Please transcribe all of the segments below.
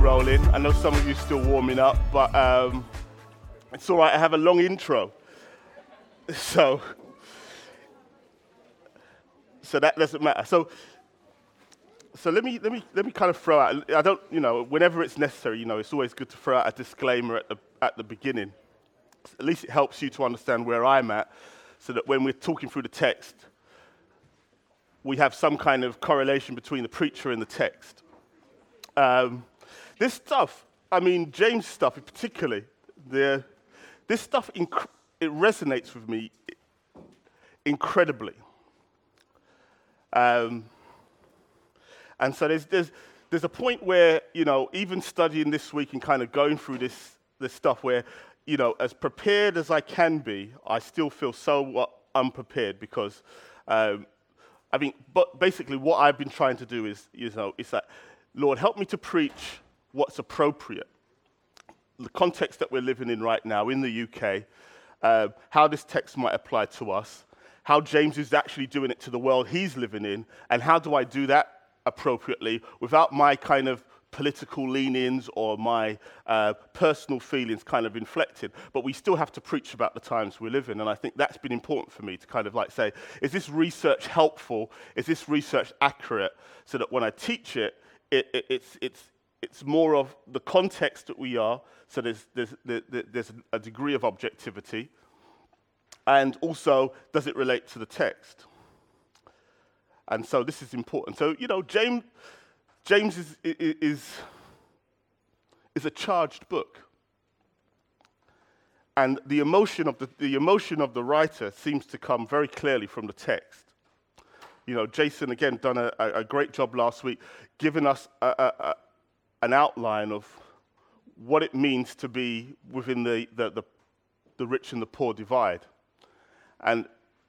rolling. I know some of you still warming up, but um, it's all right. I have a long intro. So, so that doesn't matter. So, so let me, let me, let me kind of throw out, I don't, you know, whenever it's necessary, you know, it's always good to throw out a disclaimer at the, at the beginning. At least it helps you to understand where I'm at so that when we're talking through the text, we have some kind of correlation between the preacher and the text. Um, this stuff, I mean, James' stuff particularly, the, this stuff, inc- it resonates with me incredibly. Um, and so there's, there's, there's a point where, you know, even studying this week and kind of going through this, this stuff where, you know, as prepared as I can be, I still feel so unprepared because um, I mean, but basically, what I've been trying to do is, you know, is that, Lord, help me to preach what's appropriate. The context that we're living in right now in the UK, uh, how this text might apply to us, how James is actually doing it to the world he's living in, and how do I do that appropriately without my kind of political leanings or my uh, personal feelings kind of inflected. But we still have to preach about the times we live in. And I think that's been important for me to kind of like say, is this research helpful? Is this research accurate? So that when I teach it, it, it it's, it's, it's more of the context that we are. So there's, there's, there's a degree of objectivity. And also, does it relate to the text? And so this is important. So, you know, James, James is, is, is a charged book. And the emotion, of the, the emotion of the writer seems to come very clearly from the text. You know, Jason, again, done a, a great job last week, giving us a, a, an outline of what it means to be within the, the, the, the rich and the poor divide. And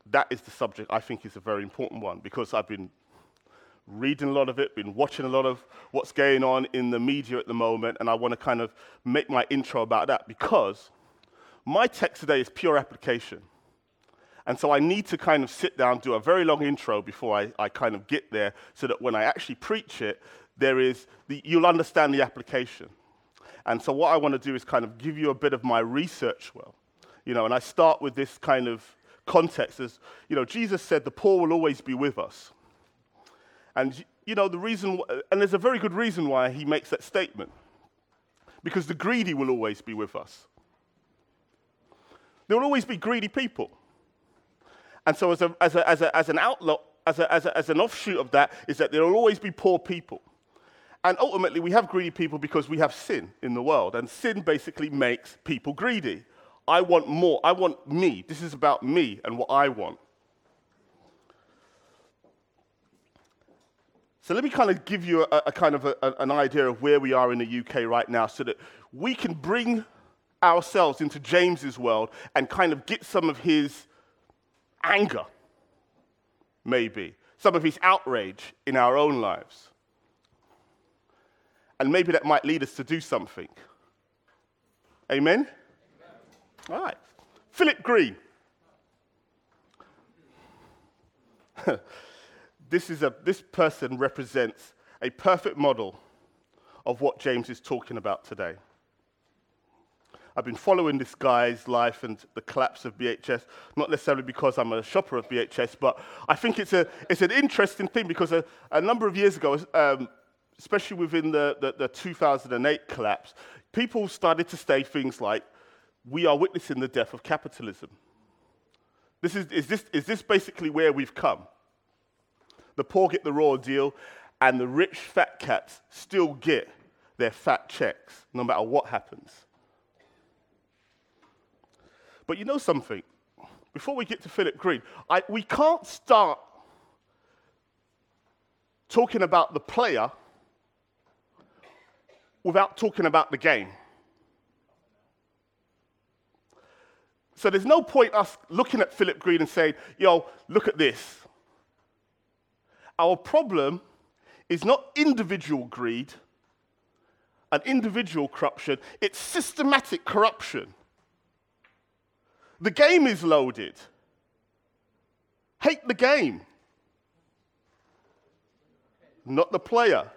that is the subject I think is a very important one because I've been reading a lot of it, been watching a lot of what's going on in the media at the moment, and I want to kind of make my intro about that because my text today is pure application. And so I need to kind of sit down, do a very long intro before I, I kind of get there, so that when I actually preach it, there is the, you'll understand the application. And so what I want to do is kind of give you a bit of my research well. You know, and I start with this kind of context as, you know, Jesus said the poor will always be with us. And, you know, the reason, and there's a very good reason why he makes that statement. Because the greedy will always be with us. There will always be greedy people. And so, as, a, as, a, as, a, as an outlook, as, a, as, a, as an offshoot of that, is that there will always be poor people. And ultimately, we have greedy people because we have sin in the world. And sin basically makes people greedy. I want more. I want me. This is about me and what I want. So let me kind of give you a, a kind of a, an idea of where we are in the UK right now so that we can bring ourselves into James's world and kind of get some of his anger, maybe, some of his outrage in our own lives. And maybe that might lead us to do something. Amen? All right. Philip Green. this, is a, this person represents a perfect model of what James is talking about today. I've been following this guy's life and the collapse of BHS, not necessarily because I'm a shopper of BHS, but I think it's, a, it's an interesting thing because a, a number of years ago, um, especially within the, the, the 2008 collapse, people started to say things like, we are witnessing the death of capitalism. This is, is, this, is this basically where we've come? The poor get the raw deal, and the rich fat cats still get their fat checks, no matter what happens. But you know something? Before we get to Philip Green, I, we can't start talking about the player without talking about the game. So there's no point us looking at Philip Green and saying, yo, look at this. Our problem is not individual greed and individual corruption, it's systematic corruption. The game is loaded. Hate the game, not the player.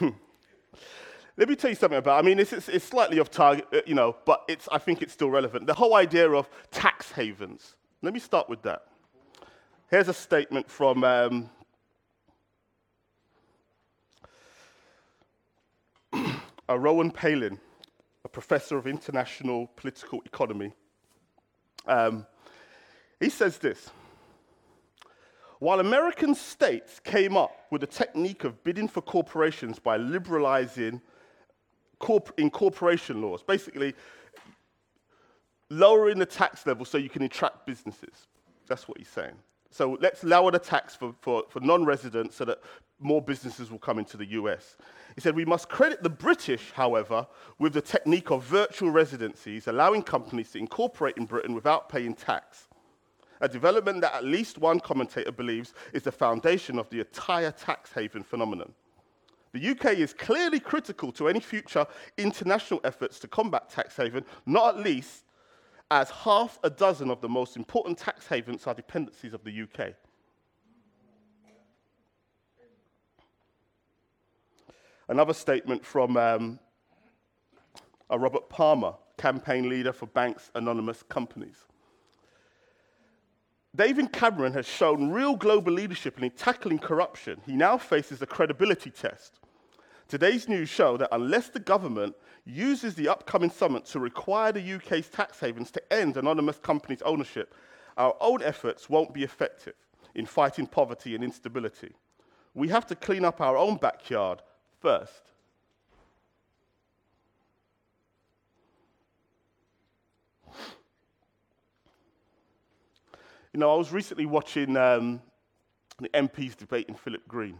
Let me tell you something about. I mean, it's, it's, it's slightly off target, uh, you know, but it's, I think it's still relevant. The whole idea of tax havens. Let me start with that. Here's a statement from um, uh, Ronen Palan, a professor of international political economy. Um, he says this While American states came up with a technique of bidding for corporations by liberalizing corp- incorporation laws, basically lowering the tax level so you can attract businesses. That's what he's saying. So let's lower the tax for, for, for non residents so that more businesses will come into the US. He said, We must credit the British, however, with the technique of virtual residencies, allowing companies to incorporate in Britain without paying tax. A development that at least one commentator believes is the foundation of the entire tax haven phenomenon. The UK is clearly critical to any future international efforts to combat tax haven, not at least as half a dozen of the most important tax havens are dependencies of the UK. Another statement from um, a Robert Palmer, campaign leader for Banks Anonymous Companies. David Cameron has shown real global leadership in tackling corruption. He now faces a credibility test. Today's news show that unless the government uses the upcoming summit to require the UK's tax havens to end anonymous companies' ownership, our own efforts won't be effective in fighting poverty and instability. We have to clean up our own backyard first. You know, I was recently watching um, the MPs debating Philip Green,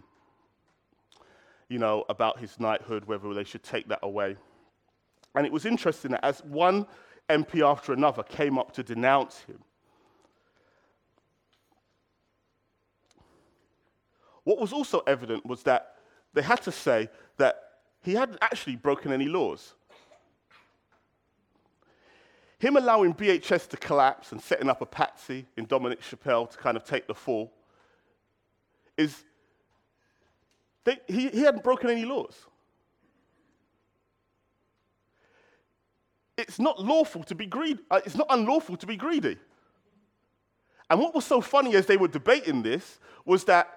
you know, about his knighthood, whether they should take that away. And it was interesting that as one MP after another came up to denounce him, what was also evident was that they had to say that he hadn't actually broken any laws. Him allowing BHS to collapse and setting up a patsy in Dominic Chappell to kind of take the fall is they, he, he hadn't broken any laws. It's not lawful to be greedy. Uh, it's not unlawful to be greedy. And what was so funny as they were debating this was that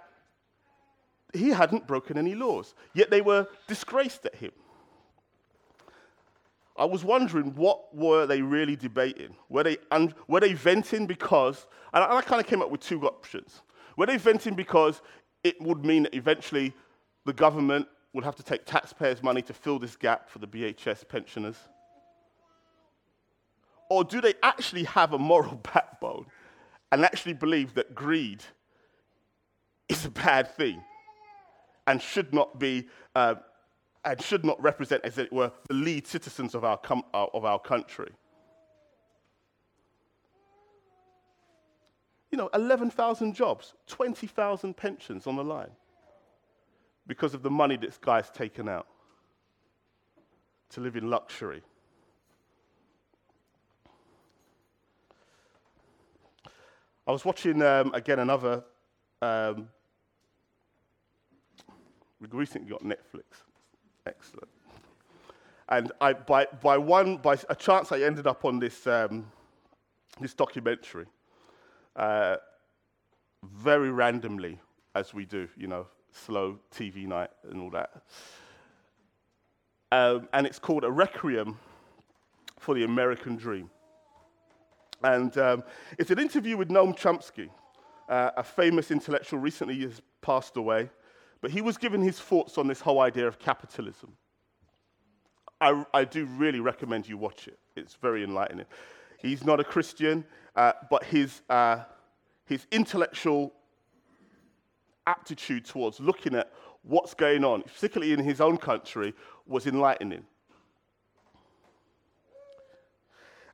he hadn't broken any laws, yet they were disgraced at him. I was wondering what were they really debating? Were they, un- were they venting because, and I, I kind of came up with two options. Were they venting because it would mean that eventually the government would have to take taxpayers' money to fill this gap for the BHS pensioners? Or do they actually have a moral backbone and actually believe that greed is a bad thing? and should not be uh, and should not represent, as it were, the lead citizens of our, com- uh, of our country. You know, 11,000 jobs, 20,000 pensions on the line because of the money this guy's taken out to live in luxury. I was watching um, again another um, we recently got Netflix. Excellent. And I, by, by, one, by a chance, I ended up on this, um, this documentary. Uh, very randomly, as we do, you know, slow TV night and all that. Um, and it's called A Requiem for the American Dream. And um, it's an interview with Noam Chomsky, uh, a famous intellectual recently has passed away. But he was given his thoughts on this whole idea of capitalism. I, I do really recommend you watch it. It's very enlightening. He's not a Christian, uh, but his, uh, his intellectual aptitude towards looking at what's going on, particularly in his own country, was enlightening.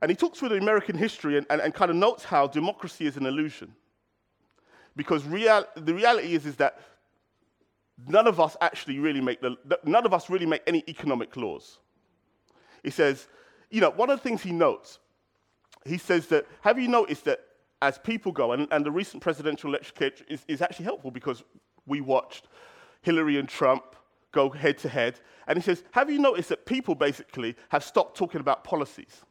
And he talks through the American history and, and, and kind of notes how democracy is an illusion. Because real, the reality is, is that none of us actually really make the, none of us really make any economic laws. He says, you know, one of the things he notes, he says that, have you noticed that as people go, and, and the recent presidential election is, is actually helpful because we watched Hillary and Trump go head to head. And he says, Have you noticed that people basically have stopped talking about policies?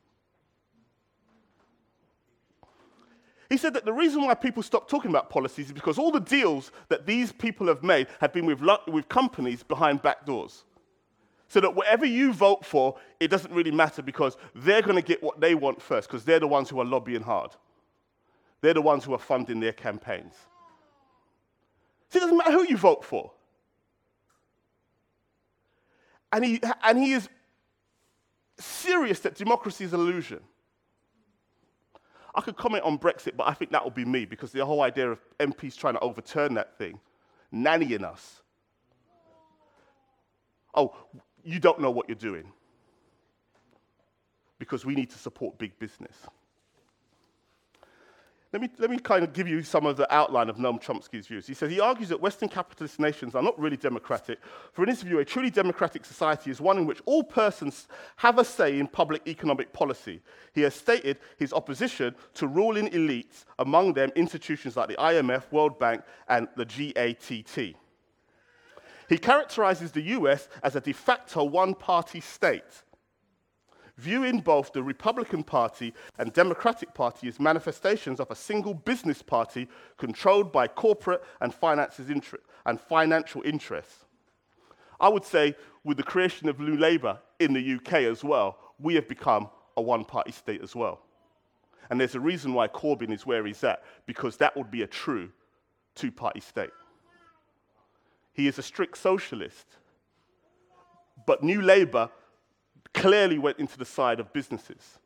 He said that the reason why people stop talking about policies is because all the deals that these people have made have been with, with companies behind back doors. So that whatever you vote for, it doesn't really matter because they're going to get what they want first because they're the ones who are lobbying hard. They're the ones who are funding their campaigns. So it doesn't matter who you vote for. And he, and he is serious that democracy is an illusion. I could comment on Brexit, but I think that would be me because the whole idea of MPs trying to overturn that thing, nannying us. Oh, you don't know what you're doing because we need to support big business. Let me, let me kind of give you some of the outline of Noam Chomsky's views. He says he argues that Western capitalist nations are not really democratic. For in his view, a truly democratic society is one in which all persons have a say in public economic policy. He has stated his opposition to ruling elites, among them institutions like the IMF, World Bank, and the GATT. He characterizes the US as a de facto one party state viewing both the Republican Party and Democratic Party as manifestations of a single business party controlled by corporate and, inter- and financial interests. I would say, with the creation of New Labour in the UK as well, we have become a one party state as well. And there's a reason why Corbyn is where he's at, because that would be a true two party state. He is a strict socialist. But New Labour clearly went into the side of businesses.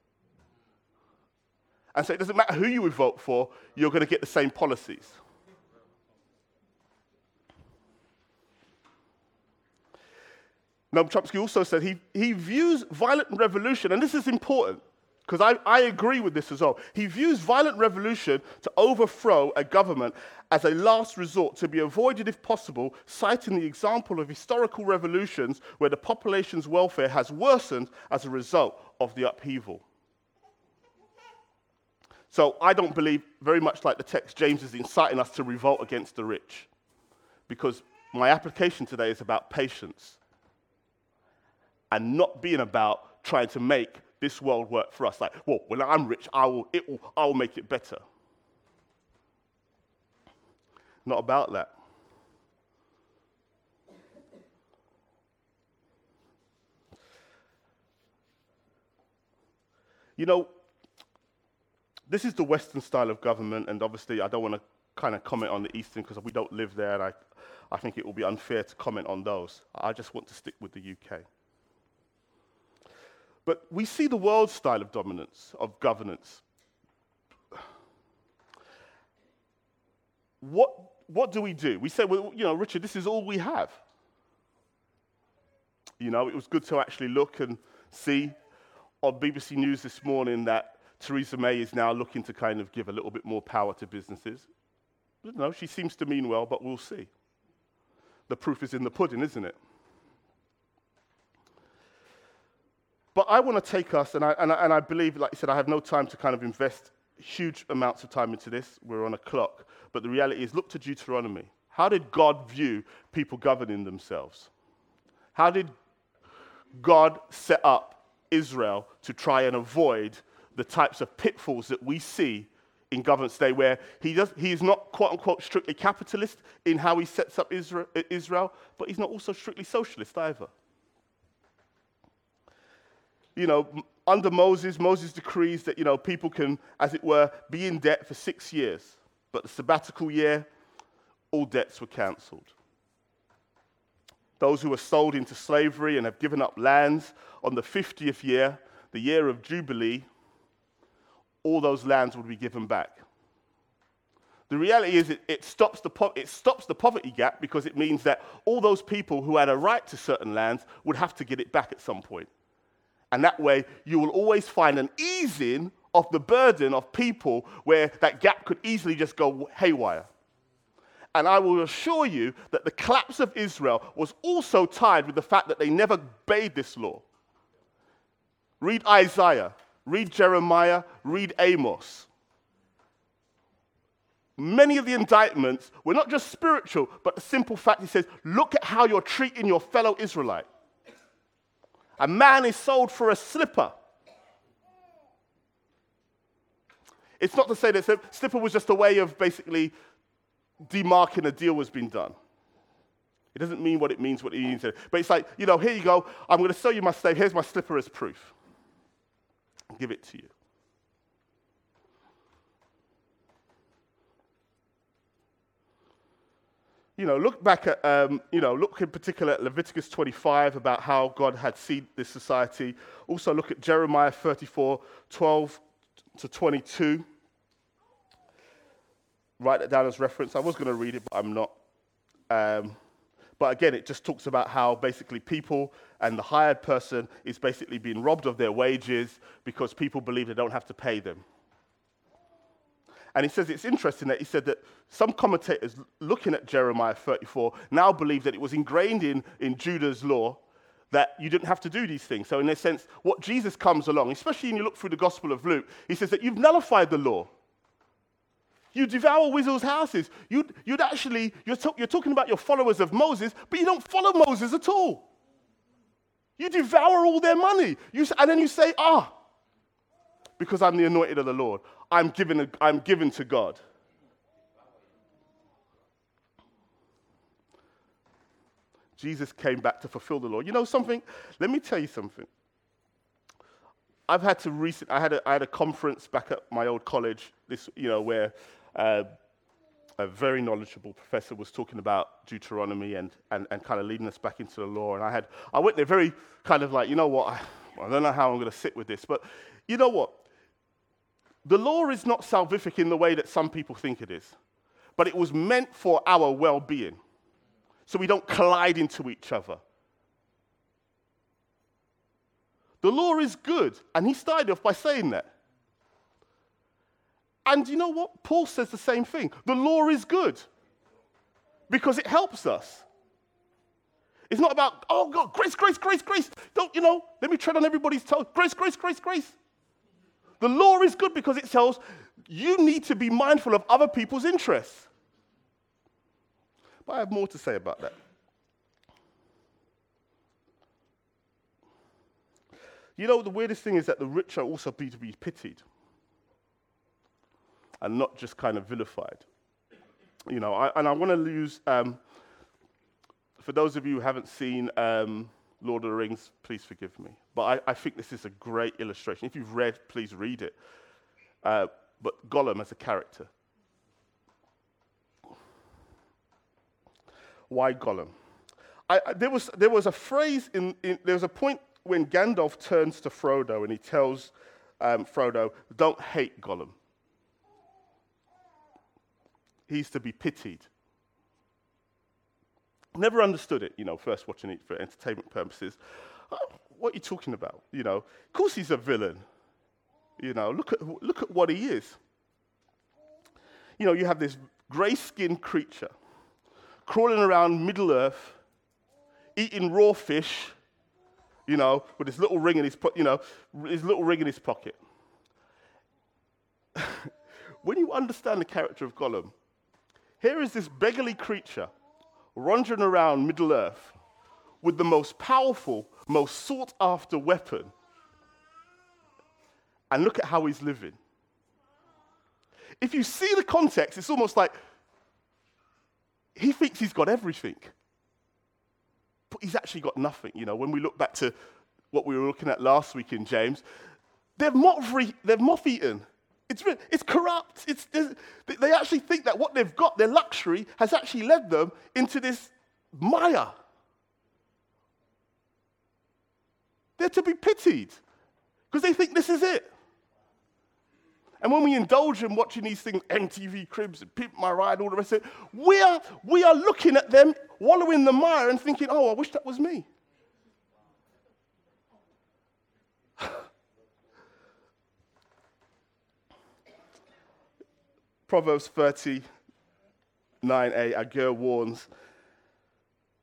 And so it doesn't matter who you would vote for, you're going to get the same policies. Noam Chomsky also said he, he views violent revolution, and this is important because I, I agree with this as well. He views violent revolution to overthrow a government as a last resort to be avoided if possible, citing the example of historical revolutions where the population's welfare has worsened as a result of the upheaval. So I don't believe, very much like the text, James is inciting us to revolt against the rich. Because my application today is about patience and not being about trying to make this world work for us. Like, well, when I'm rich, I will, it will, I will make it better. Not about that. You know, this is the Western style of government, and obviously, I don't want to kind of comment on the Eastern because we don't live there, and I, I think it will be unfair to comment on those. I just want to stick with the UK. But we see the world style of dominance, of governance. What, what do we do? We say, well, you know, Richard, this is all we have. You know, it was good to actually look and see on BBC News this morning that Theresa May is now looking to kind of give a little bit more power to businesses. No, she seems to mean well, but we'll see. The proof is in the pudding, isn't it? But I want to take us, and I, and, I, and I believe, like I said, I have no time to kind of invest huge amounts of time into this. We're on a clock. But the reality is, look to Deuteronomy. How did God view people governing themselves? How did God set up Israel to try and avoid the types of pitfalls that we see in governance today, where he, does, he is not, quote unquote, strictly capitalist in how he sets up Israel, Israel but he's not also strictly socialist either you know, under Moses, Moses decrees that, you know, people can, as it were, be in debt for six years. But the sabbatical year, all debts were cancelled. Those who were sold into slavery and have given up lands on the 50th year, the year of Jubilee, all those lands would be given back. The reality is, it, it, stops the po- it stops the poverty gap because it means that all those people who had a right to certain lands would have to get it back at some point. And that way, you will always find an easing of the burden of people where that gap could easily just go haywire. And I will assure you that the collapse of Israel was also tied with the fact that they never obeyed this law. Read Isaiah, read Jeremiah, read Amos. many of the indictments were not just spiritual, but the simple fact he says, look at how you're treating your fellow Israelite. A man is sold for a slipper. It's not to say that slipper was just a way of basically demarking a deal was being done. It doesn't mean what it means, what it means. But it's like, you know, here you go. I'm going to sell you my slave. Here's my slipper as proof. I'll give it to you. You know, look back at, um, you know, look in particular at Leviticus 25 about how God had seen this society. Also look at Jeremiah 34, 12 to 22. Write that down as reference. I was going to read it, but I'm not. Um, but again, it just talks about how basically people and the hired person is basically being robbed of their wages because people believe they don't have to pay them. And he says it's interesting that he said that some commentators looking at Jeremiah 34 now believe that it was ingrained in, in Judah's law that you didn't have to do these things. So, in a sense, what Jesus comes along, especially when you look through the Gospel of Luke, he says that you've nullified the law. You devour widows' houses. You'd, you'd actually, you're, to, you're talking about your followers of Moses, but you don't follow Moses at all. You devour all their money. You, and then you say, ah, because I'm the anointed of the Lord. I'm given, I'm given to God. Jesus came back to fulfill the law. You know something? Let me tell you something. I've had to recent. I had a, I had a conference back at my old college. This, you know, where uh, a very knowledgeable professor was talking about Deuteronomy and, and, and kind of leading us back into the law. And I had I went there very kind of like, you know what? I, I don't know how I'm going to sit with this, but you know what? The law is not salvific in the way that some people think it is, but it was meant for our well being, so we don't collide into each other. The law is good, and he started off by saying that. And you know what? Paul says the same thing. The law is good because it helps us. It's not about, oh God, grace, grace, grace, grace. Don't, you know, let me tread on everybody's toes. Grace, grace, grace, grace. The law is good because it tells you need to be mindful of other people's interests. But I have more to say about that. You know, the weirdest thing is that the rich are also be to be pitied and not just kind of vilified. You know, I, and I want to use, um, for those of you who haven't seen um, Lord of the Rings, please forgive me. But I, I think this is a great illustration. If you've read, please read it. Uh, but Gollum as a character. Why Gollum? I, I, there, was, there was a phrase, in, in, there was a point when Gandalf turns to Frodo and he tells um, Frodo, don't hate Gollum. He's to be pitied. Never understood it, you know, first watching it for entertainment purposes. Oh, what are you talking about? You know, of course he's a villain. You know, look at, look at what he is. You know, you have this gray skinned creature crawling around Middle Earth, eating raw fish, you know, with his little ring in his, po- you know, his little ring in his pocket. when you understand the character of Gollum, here is this beggarly creature wandering around Middle Earth with the most powerful, most sought after weapon. And look at how he's living. If you see the context, it's almost like he thinks he's got everything, but he's actually got nothing. You know, when we look back to what we were looking at last week in James, they've moth eaten. It's, it's corrupt. It's, they actually think that what they've got, their luxury, has actually led them into this mire. They're to be pitied because they think this is it. And when we indulge in watching these things, MTV Cribs and Pimp My Ride, all the rest of it, we are, we are looking at them, wallowing in the mire and thinking, oh, I wish that was me. Proverbs 39a, Agur warns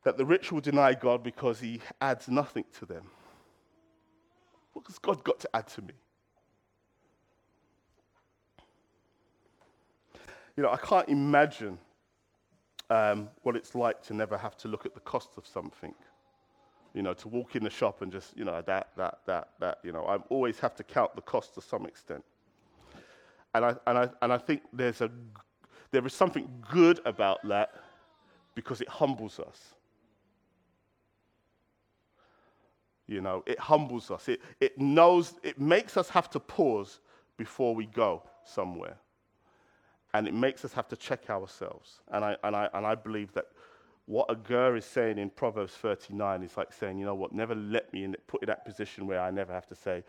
that the rich will deny God because he adds nothing to them. What has God got to add to me? you know, I can't imagine um, what it's like to never have to look at the cost of something. You know, to walk in the shop and just, you know, that, that, that, that, you know, I always have to count the cost to some extent. And I, and I, and I think there's a, there is something good about that because it humbles us. You know, it humbles us. It, it knows, it makes us have to pause before we go somewhere. And it makes us have to check ourselves. And I, and I, and I believe that what Agur is saying in Proverbs 39 is like saying, you know what, never let me in, put in that position where I never have to say,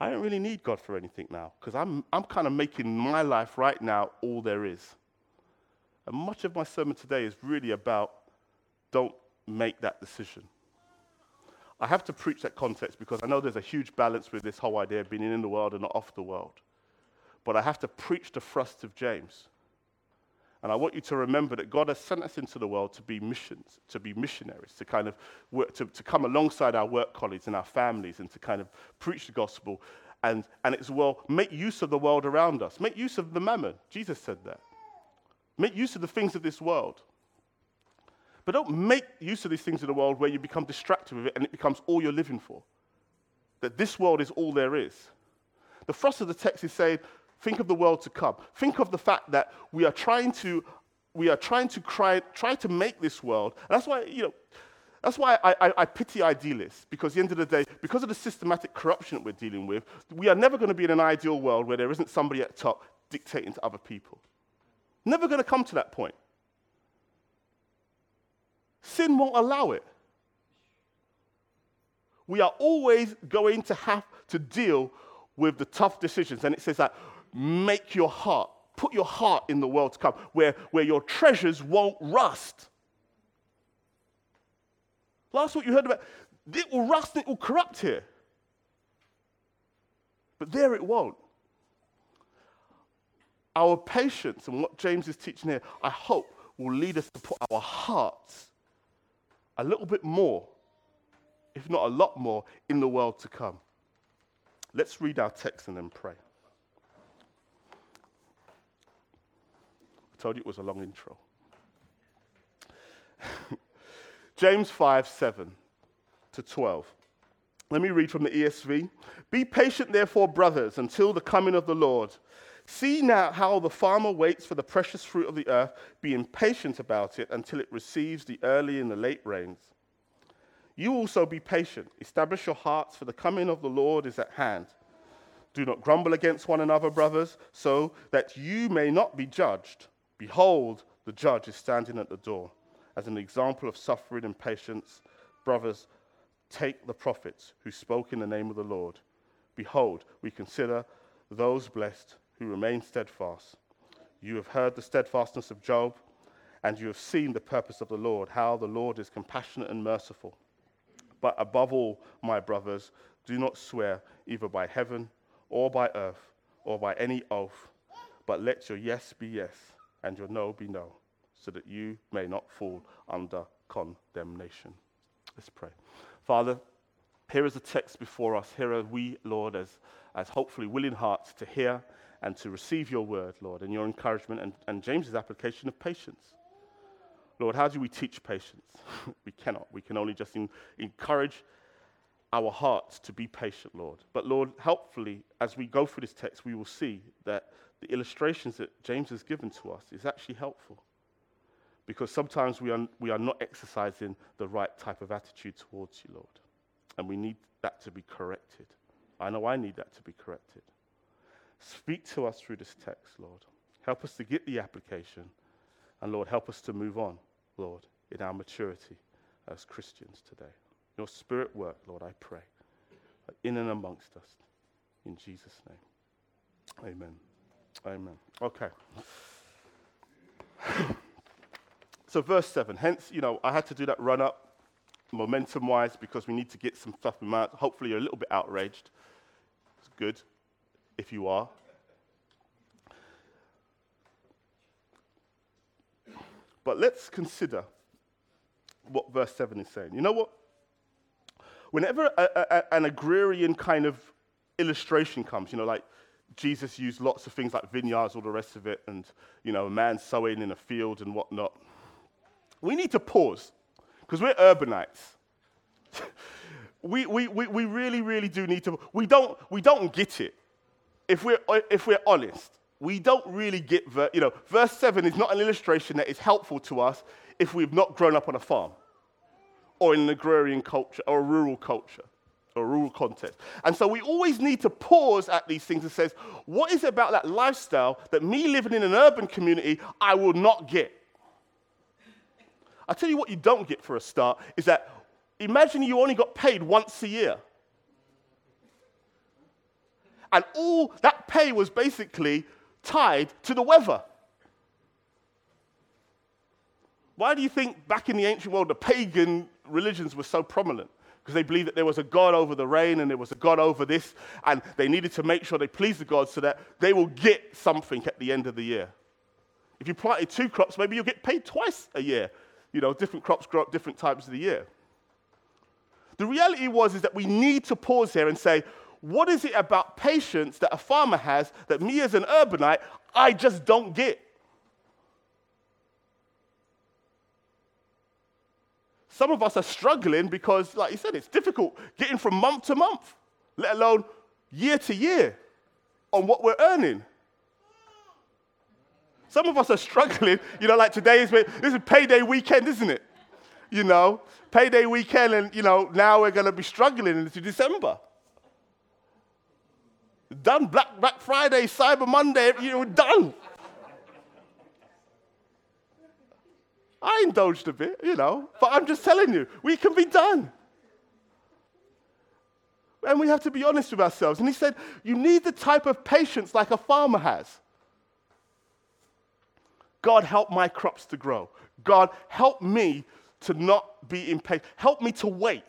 I don't really need God for anything now, because I'm, I'm kind of making my life right now all there is. And much of my sermon today is really about don't make that decision. I have to preach that context because I know there's a huge balance with this whole idea of being in the world and not off the world. But I have to preach the thrust of James. And I want you to remember that God has sent us into the world to be missions, to be missionaries, to kind of work, to, to come alongside our work colleagues and our families and to kind of preach the gospel. And, and it's well, make use of the world around us. Make use of the mammon. Jesus said that. Make use of the things of this world. But don't make use of these things in the world where you become distracted with it and it becomes all you're living for. That this world is all there is. The thrust of the text is saying, think of the world to come. Think of the fact that we are trying to, we are trying to cry, try to make this world. And that's why, you know, that's why I, I, I, pity idealists, because at the end of the day, because of the systematic corruption that we're dealing with, we are never going to be in an ideal world where there isn't somebody at top dictating to other people. Never going to come to that point. Sin won't allow it. We are always going to have to deal with the tough decisions. And it says that make your heart, put your heart in the world to come, where, where your treasures won't rust. Last week you heard about it will rust, it will corrupt here. But there it won't. Our patience and what James is teaching here, I hope, will lead us to put our hearts a little bit more, if not a lot more, in the world to come. Let's read our text and then pray. Told you it was a long intro. James 5 7 to 12. Let me read from the ESV. Be patient, therefore, brothers, until the coming of the Lord. See now how the farmer waits for the precious fruit of the earth, being patient about it until it receives the early and the late rains. You also be patient. Establish your hearts, for the coming of the Lord is at hand. Do not grumble against one another, brothers, so that you may not be judged. Behold, the judge is standing at the door. As an example of suffering and patience, brothers, take the prophets who spoke in the name of the Lord. Behold, we consider those blessed who remain steadfast. You have heard the steadfastness of Job, and you have seen the purpose of the Lord, how the Lord is compassionate and merciful. But above all, my brothers, do not swear either by heaven or by earth or by any oath, but let your yes be yes and your no be no, so that you may not fall under condemnation. Let's pray. Father, here is a text before us. Here are we, Lord, as, as hopefully willing hearts to hear and to receive your word, Lord, and your encouragement and, and James's application of patience. Lord, how do we teach patience? we cannot. We can only just in, encourage our hearts to be patient, Lord. But Lord, helpfully, as we go through this text, we will see that the illustrations that James has given to us is actually helpful. Because sometimes we are, we are not exercising the right type of attitude towards you, Lord. And we need that to be corrected. I know I need that to be corrected. Speak to us through this text, Lord. Help us to get the application. And Lord, help us to move on, Lord, in our maturity as Christians today. Your spirit work, Lord, I pray, in and amongst us. In Jesus' name. Amen. Amen. Okay. so, verse 7. Hence, you know, I had to do that run up momentum wise because we need to get some stuff in mind. Hopefully, you're a little bit outraged. It's good if you are. But let's consider what verse 7 is saying. You know what? Whenever a, a, an agrarian kind of illustration comes, you know, like Jesus used lots of things like vineyards, all the rest of it, and, you know, a man sowing in a field and whatnot. We need to pause because we're urbanites. we, we, we, we really, really do need to. We don't, we don't get it. If we're, if we're honest, we don't really get, you know, verse 7 is not an illustration that is helpful to us if we've not grown up on a farm or in an agrarian culture or a rural culture a rural context. And so we always need to pause at these things and says, what is it about that lifestyle that me living in an urban community I will not get? I'll tell you what you don't get for a start is that imagine you only got paid once a year. And all that pay was basically tied to the weather. Why do you think back in the ancient world the pagan religions were so prominent? Because they believed that there was a God over the rain and there was a God over this, and they needed to make sure they pleased the God so that they will get something at the end of the year. If you planted two crops, maybe you'll get paid twice a year. You know, different crops grow up different times of the year. The reality was is that we need to pause here and say, what is it about patience that a farmer has that me as an urbanite, I just don't get? Some of us are struggling because, like you said, it's difficult getting from month to month, let alone year to year on what we're earning. Some of us are struggling, you know, like today is this is payday weekend, isn't it? You know, payday weekend, and you know, now we're going to be struggling into December. Done Black, Black Friday, Cyber Monday, you know, done. I indulged a bit, you know, but I'm just telling you, we can be done. And we have to be honest with ourselves. And he said, You need the type of patience like a farmer has. God, help my crops to grow. God, help me to not be impatient. Help me to wait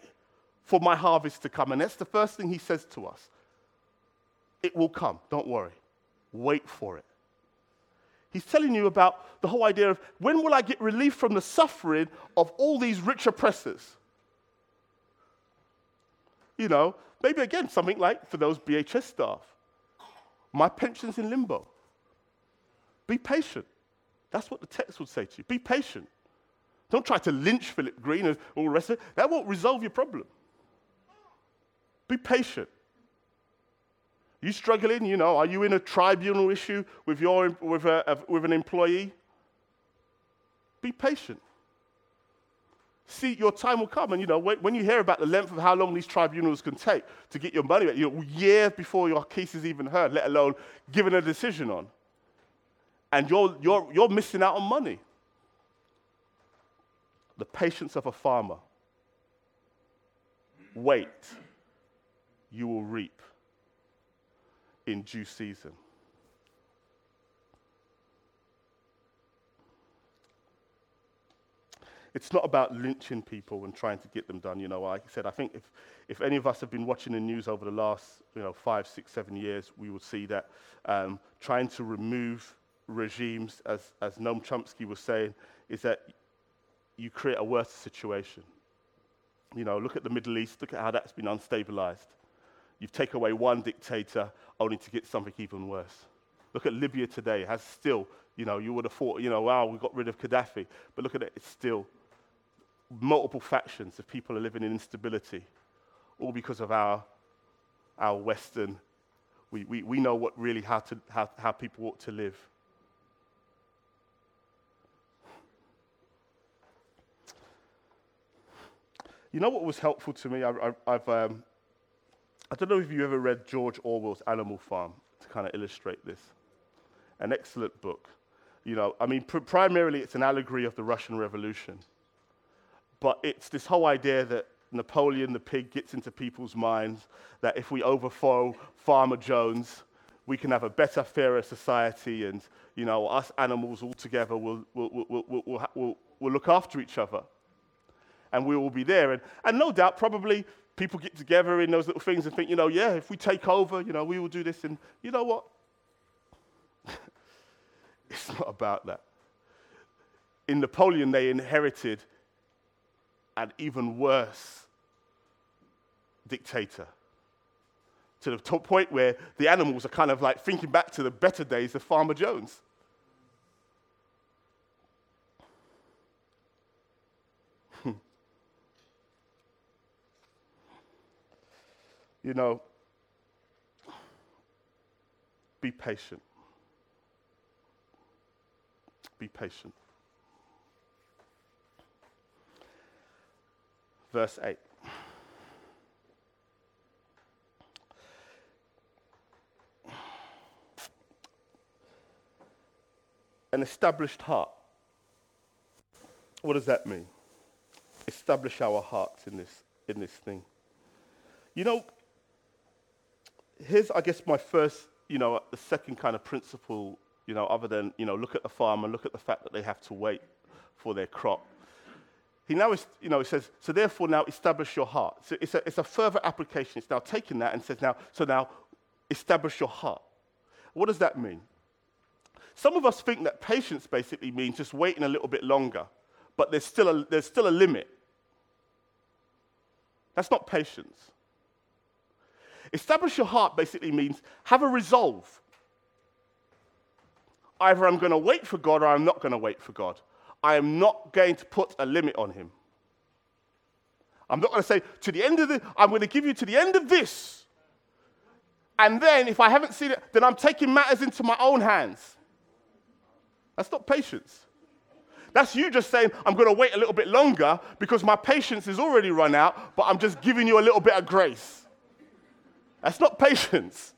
for my harvest to come. And that's the first thing he says to us. It will come, don't worry. Wait for it. He's telling you about the whole idea of when will I get relief from the suffering of all these rich oppressors? You know, maybe again, something like for those BHS staff, my pension's in limbo. Be patient. That's what the text would say to you. Be patient. Don't try to lynch Philip Green and all the rest of it. That won't resolve your problem. Be patient. You struggling? You know, are you in a tribunal issue with, your, with, a, with an employee? Be patient. See, your time will come. And, you know, when, you hear about the length of how long these tribunals can take to get your money back, you know, years before your case is even heard, let alone given a decision on. And you're, you're, you're missing out on money. The patience of a farmer. Wait, you will reap in due season. It's not about lynching people and trying to get them done. You know, like I said, I think if, if any of us have been watching the news over the last, you know, five, six, seven years, we will see that um, trying to remove regimes, as, as Noam Chomsky was saying, is that you create a worse situation. You know, look at the Middle East, look at how that's been unstabilized. You've taken away one dictator only to get something even worse. Look at Libya today. Has still, you know, you would have thought, you know, wow, we got rid of Gaddafi. But look at it, it's still multiple factions of people are living in instability, all because of our, our Western. We, we, we know what really how, to, how, how people ought to live. You know what was helpful to me? I, have um, I don't know if you ever read George Orwell's Animal Farm to kind of illustrate this. An excellent book. You know, I mean, pr- primarily it's an allegory of the Russian Revolution. But it's this whole idea that Napoleon the pig gets into people's minds that if we overthrow Farmer Jones, we can have a better, fairer society, and you know, us animals all together will, will, will, will, will, will, look after each other. And we will be there. And, and no doubt, probably people get together in those little things and think, you know, yeah, if we take over, you know, we will do this. And you know what? it's not about that. In Napoleon, they inherited an even worse dictator to the point where the animals are kind of like thinking back to the better days of Farmer Jones. You know, be patient. Be patient. Verse 8. An established heart. What does that mean? Establish our hearts in this, in this thing. You know, here's, I guess, my first, you know, the second kind of principle, you know, other than, you know, look at the farm and look at the fact that they have to wait for their crop. He now, is, you know, he says, so therefore now establish your heart. So it's a, it's a further application. It's now taking that and says now, so now establish your heart. What does that mean? Some of us think that patience basically means just waiting a little bit longer, but there's still a, there's still a limit. That's not patience. Establish your heart basically means have a resolve. Either I'm going to wait for God or I'm not going to wait for God. I am not going to put a limit on him. I'm not going to say, to the end of the, I'm going to give you to the end of this. And then if I haven't seen it, then I'm taking matters into my own hands. That's not patience. That's you just saying, I'm going to wait a little bit longer because my patience is already run out, but I'm just giving you a little bit of grace. That's not patience.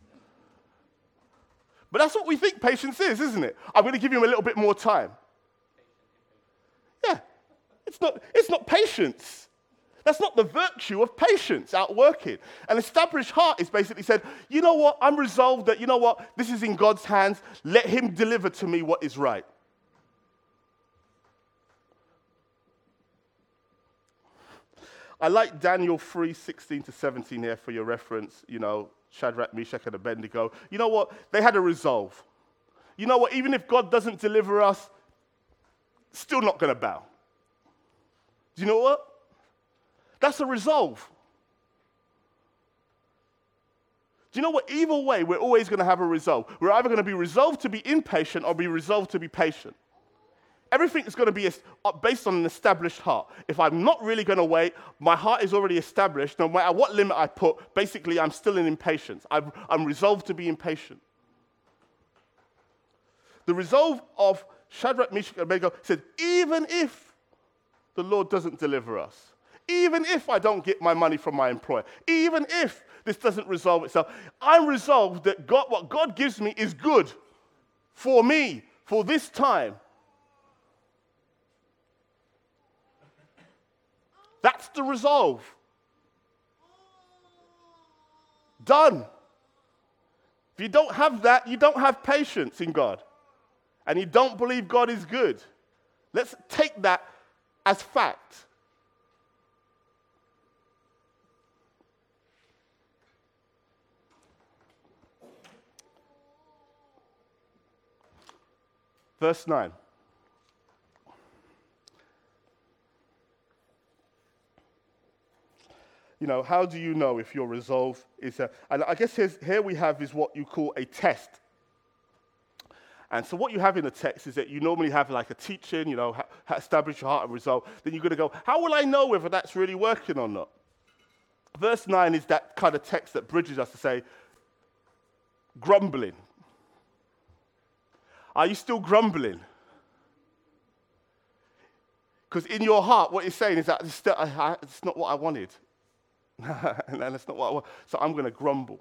But that's what we think patience is, isn't it? I'm going to give you a little bit more time. Yeah, it's not, it's not patience. That's not the virtue of patience outworking. An established heart is basically said, you know what, I'm resolved that, you know what, this is in God's hands. Let Him deliver to me what is right. I like Daniel 3 16 to 17 here for your reference. You know, Shadrach, Meshach, and Abednego. You know what? They had a resolve. You know what? Even if God doesn't deliver us, still not going to bow. Do you know what? That's a resolve. Do you know what? Either way, we're always going to have a resolve. We're either going to be resolved to be impatient or be resolved to be patient. Everything is going to be uh, based on an established heart. If I'm not really going to wait, my heart is already established. No matter what limit I put, basically, I'm still in impatience. i am resolved to be impatient. The resolve of Shadrach, Meshach, and Abednego said, even if the Lord doesn't deliver us, even if I don't get my money from my employer, even if this doesn't resolve itself, I'm resolved that God, what God gives me is good for me, for this time. That's the resolve. Done. If you don't have that, you don't have patience in God. And you don't believe God is good. Let's take that as fact. Verse 9. You know, how do you know if your resolve is a, and I guess here we have is what you call a test. And so what you have in the text is that you normally have like a teaching, you know, ha- establish your heart and resolve. Then you're going to go, how will I know whether that's really working or not? Verse 9 is that kind of text that bridges us to say, grumbling. Are you still grumbling? Because in your heart, what you're saying is that it's not what I wanted. and that's not what I want. So I'm going to grumble.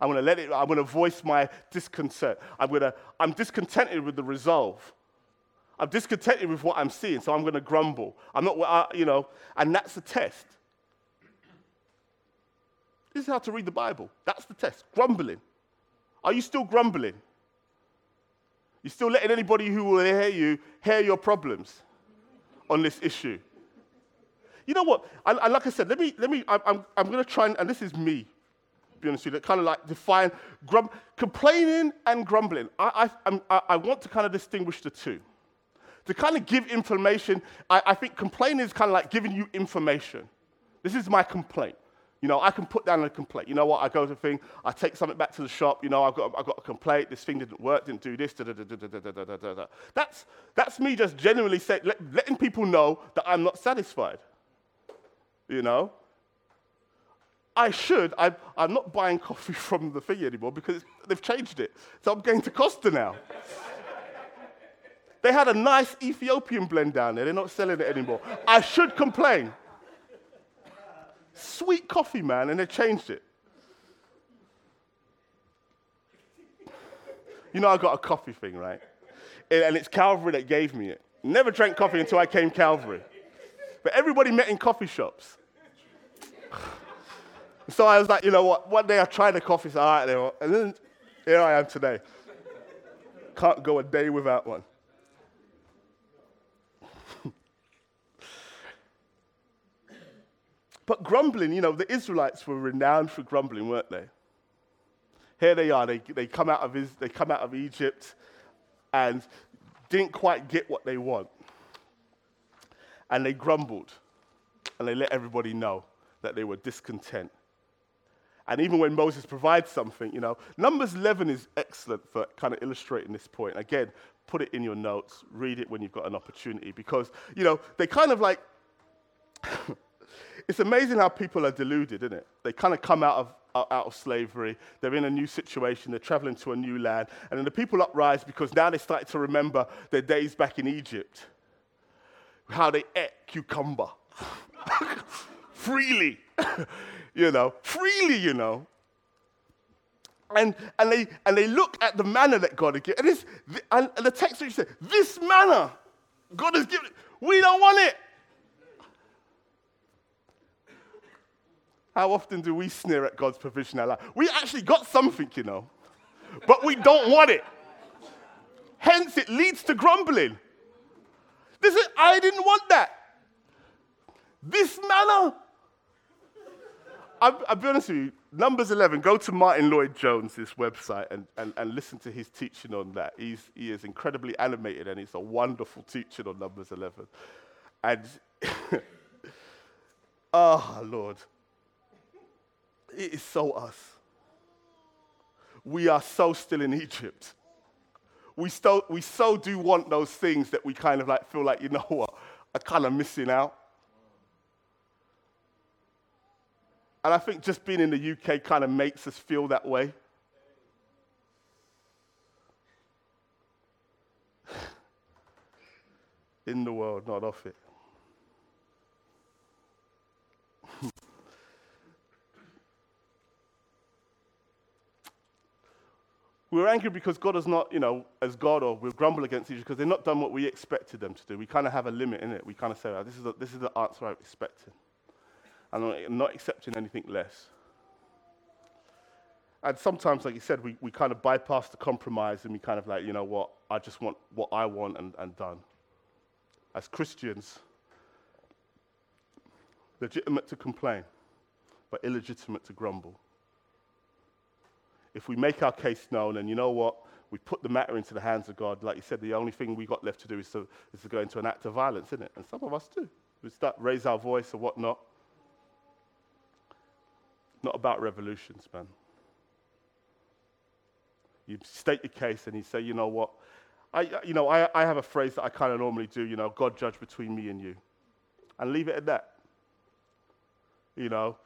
I'm going to let it, I'm going to voice my discontent. I'm going to, I'm discontented with the resolve. I'm discontented with what I'm seeing, so I'm going to grumble. I'm not, I, you know, and that's the test. This is how to read the Bible. That's the test. Grumbling. Are you still grumbling? You still letting anybody who will hear you hear your problems on this issue? You know what? I, I, like I said, let me, let me, I, I'm, I'm going to try and, and this is me, be honest with you, kind of like define grum, complaining and grumbling. I, I, I, I want to kind of distinguish the two. To kind of give information, I, I think complaining is kind of like giving you information. This is my complaint. You know, I can put down a complaint. You know what? I go to a thing, I take something back to the shop. You know, I've got, I've got a complaint. This thing didn't work, didn't do this. Da, da, da, that's, that's me just genuinely say, let, letting people know that I'm not satisfied. You know? I should. I, I'm not buying coffee from the thing anymore because they've changed it. So I'm going to Costa now. they had a nice Ethiopian blend down there. They're not selling it anymore. I should complain. Sweet coffee, man, and they changed it. You know, I got a coffee thing, right? And it's Calvary that gave me it. Never drank coffee until I came Calvary. But everybody met in coffee shops. So I was like, you know what? One day I tried a coffee, so all right, then. And then here I am today. Can't go a day without one. but grumbling, you know, the Israelites were renowned for grumbling, weren't they? Here they are. They, they, come out of they come out of Egypt and didn't quite get what they want. And they grumbled. And they let everybody know that they were discontent. And even when Moses provides something, you know, Numbers 11 is excellent for kind of illustrating this point. Again, put it in your notes, read it when you've got an opportunity, because, you know, they kind of like, it's amazing how people are deluded, isn't it? They kind of come out of, out of slavery, they're in a new situation, they're traveling to a new land, and then the people uprise because now they start to remember their days back in Egypt, how they ate cucumber freely. you know, freely, you know. And, and, they, and they look at the manna that God has given. And, and, and the text actually says, This manna God has given, we don't want it. How often do we sneer at God's provision our life? We actually got something, you know, but we don't want it. Hence, it leads to grumbling. I didn't want that. This manna. I'll, I'll, be honest with you, Numbers 11, go to Martyn Lloyd-Jones' website and, and, and listen to his teaching on that. He's, he is incredibly animated and it's a wonderful teaching on Numbers 11. And, oh, Lord, it is so us. We are so still in Egypt. We, still, we so do want those things that we kind of like feel like, you know what, I'm kind of missing out. And I think just being in the UK kind of makes us feel that way. in the world, not off it. We're angry because God is not, you know, as God, or we'll grumble against each other because they've not done what we expected them to do. We kind of have a limit in it. We kind of say, oh, this, is a, this is the answer I'm expecting and I'm not accepting anything less. And sometimes, like you said, we, we kind of bypass the compromise and we kind of like, you know what, I just want what I want and, and done. As Christians, legitimate to complain, but illegitimate to grumble. If we make our case known, and you know what, we put the matter into the hands of God, like you said, the only thing we got left to do is to, is to go into an act of violence, isn't it? And some of us do. We start raise our voice or whatnot. Not about revolutions, man. You state your case and you say, you know what? I, you know, I, I have a phrase that I kind of normally do, you know, God judge between me and you. And leave it at that. You know,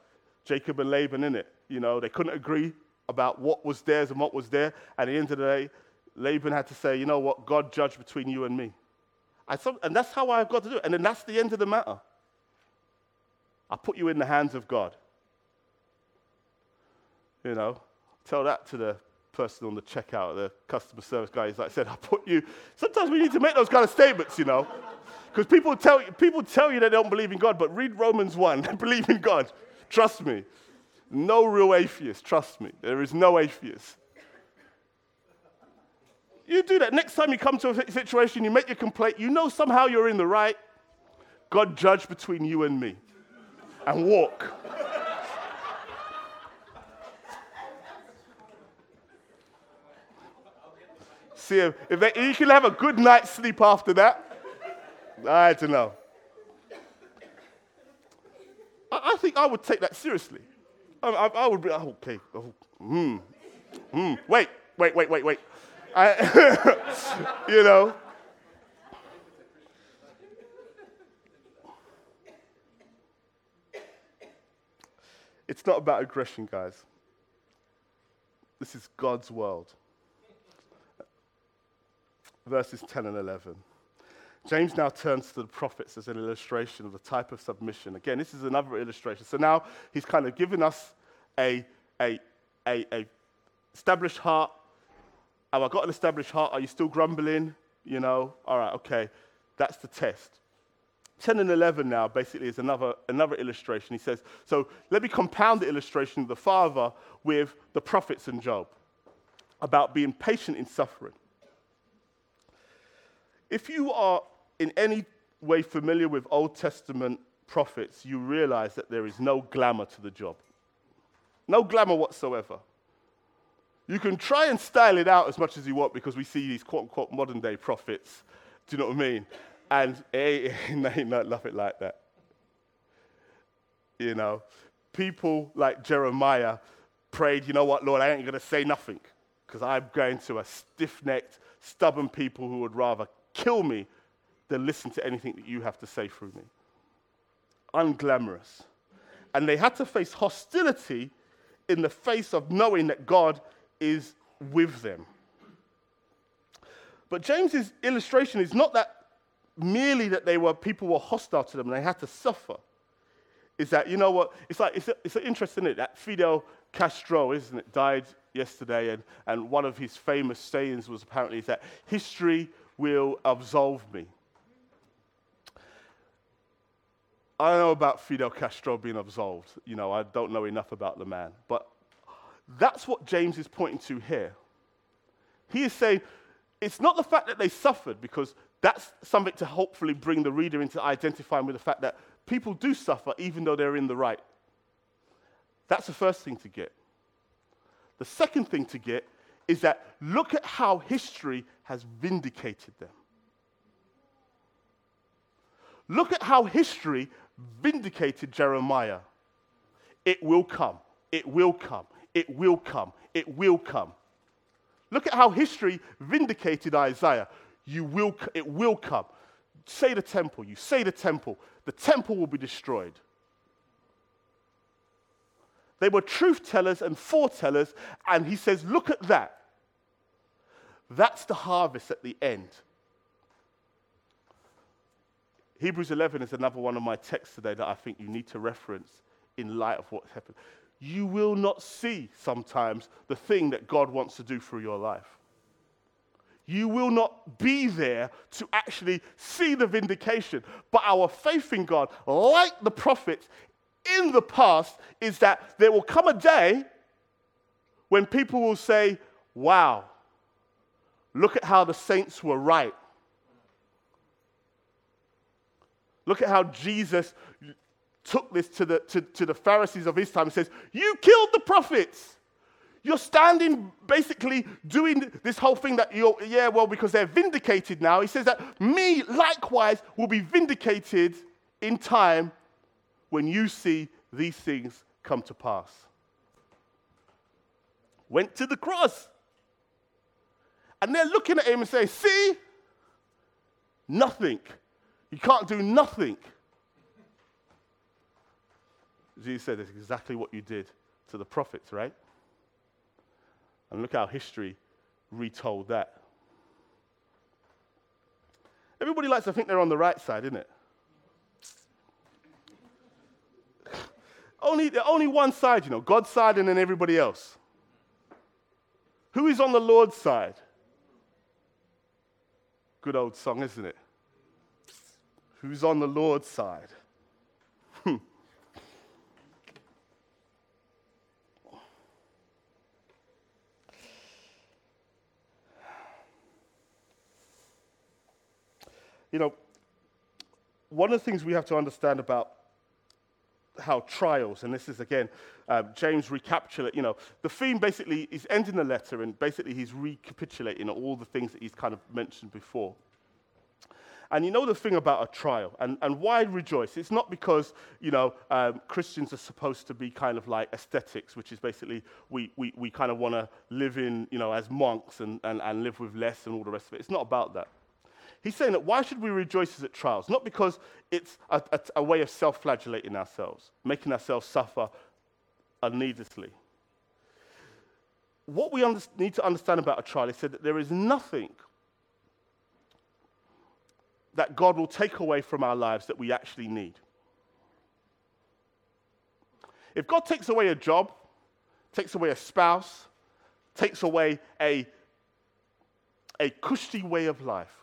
Jacob and Laban in it. You know, they couldn't agree about what was theirs and what was there. At the end of the day, Laban had to say, you know what, God judge between you and me. and that's how I've got to do it. And then that's the end of the matter. I put you in the hands of God. You know, tell that to the person on the checkout, the customer service guy. He's like, I said, I put you. Sometimes we need to make those kind of statements, you know, because people tell people tell you that they don't believe in God, but read Romans one, and believe in God. Trust me. No real atheist. Trust me. There is no atheist. You do that. Next time you come to a situation, you make your complaint, you know somehow you're in the right. God judge between you and me and walk. See if, they, you can have a good night's sleep after that. I don't know. I, I think I would take that seriously. I, I, I would be, oh, okay, oh, hmm, hmm, wait, wait, wait, wait, wait. I, you know. It's not about aggression, guys. This is God's world. Verses 10 and 11. James now turns to the prophets as an illustration of the type of submission. Again, this is another illustration. So now he's kind of given us a, a, a, a established heart. Have I got an established heart? Are you still grumbling? You know, all right, okay. That's the test. 10 and 11 now basically is another, another illustration. He says, so let me compound the illustration of the father with the prophets and Job about being patient in suffering. If you are in any way familiar with Old Testament prophets, you realize that there is no glamour to the job. No glamour whatsoever. You can try and style it out as much as you want because we see these quote unquote modern day prophets. Do you know what I mean? And eh, it ain't nothing like that. You know, people like Jeremiah prayed, you know what, Lord, I ain't going to say nothing because I'm going to a stiff necked, stubborn people who would rather kill me than listen to anything that you have to say through me. Unglamorous. And they had to face hostility in the face of knowing that God is with them. But James's illustration is not that merely that they were people were hostile to them and they had to suffer. Is that you know what? It's like it's, a, it's interesting it that Fidel Castro, isn't it, died yesterday, and, and one of his famous sayings was apparently that history will absolve me. I don't know about Fidel Castro being absolved. You know, I don't know enough about the man. But that's what James is pointing to here. He is saying it's not the fact that they suffered, because that's something to hopefully bring the reader into identifying with the fact that people do suffer even though they're in the right. That's the first thing to get. The second thing to get is that look at how history has vindicated them. Look at how history vindicated Jeremiah. It will come. It will come. It will come. It will come. Look at how history vindicated Isaiah. You will, it will come. Say the temple. You say the temple. The temple will be destroyed. They were truth tellers and foretellers, and he says, Look at that. That's the harvest at the end. Hebrews 11 is another one of my texts today that I think you need to reference in light of what's happened. You will not see sometimes the thing that God wants to do through your life. You will not be there to actually see the vindication. But our faith in God, like the prophets in the past, is that there will come a day when people will say, Wow, Look at how the saints were right. Look at how Jesus took this to the, to, to the Pharisees of his time and says, You killed the prophets. You're standing basically doing this whole thing that you're, yeah, well, because they're vindicated now. He says that me likewise will be vindicated in time when you see these things come to pass. Went to the cross. And they're looking at him and saying, See, nothing. You can't do nothing. Jesus said, That's exactly what you did to the prophets, right? And look how history retold that. Everybody likes to think they're on the right side, isn't it? only, only one side, you know, God's side and then everybody else. Who is on the Lord's side? Good old song, isn't it? Who's on the Lord's side? Hmm. You know, one of the things we have to understand about how trials, and this is again, um, James recapitulate, you know, the theme basically is ending the letter and basically he's recapitulating all the things that he's kind of mentioned before. And you know the thing about a trial and, and why rejoice? It's not because, you know, um, Christians are supposed to be kind of like aesthetics, which is basically we, we, we kind of want to live in, you know, as monks and, and, and live with less and all the rest of it. It's not about that. He's saying that why should we rejoice at trials? Not because it's a, a, a way of self flagellating ourselves, making ourselves suffer needlessly. What we under- need to understand about a trial is that there is nothing that God will take away from our lives that we actually need. If God takes away a job, takes away a spouse, takes away a, a cushy way of life,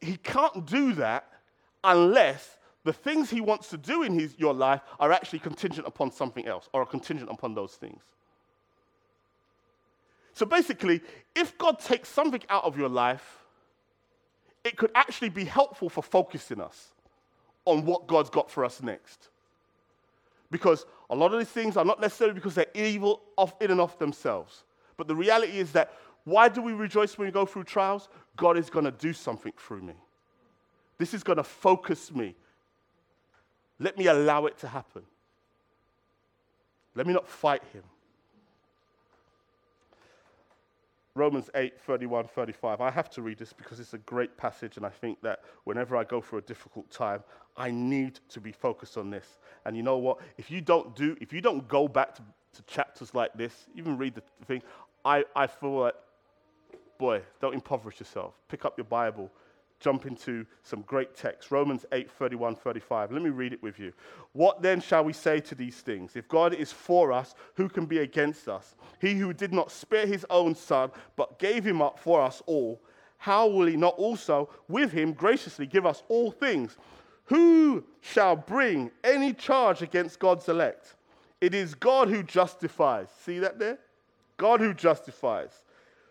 he can't do that unless the things he wants to do in his, your life are actually contingent upon something else or are contingent upon those things. So basically, if God takes something out of your life, it could actually be helpful for focusing us on what God's got for us next. Because a lot of these things are not necessarily because they're evil off, in and of themselves. But the reality is that why do we rejoice when we go through trials? God is going to do something through me. This is going to focus me. Let me allow it to happen. Let me not fight him. Romans 8, 31, 35. I have to read this because it's a great passage, and I think that whenever I go through a difficult time, I need to be focused on this. And you know what? If you don't do, if you don't go back to, to chapters like this, even read the thing, I, I feel like, boy, don't impoverish yourself. Pick up your Bible, jump into some great text. Romans 8, 31, 35. Let me read it with you. What then shall we say to these things? If God is for us, who can be against us? He who did not spare his own son, but gave him up for us all, how will he not also with him graciously give us all things? Who shall bring any charge against God's elect? It is God who justifies. See that there? God who justifies.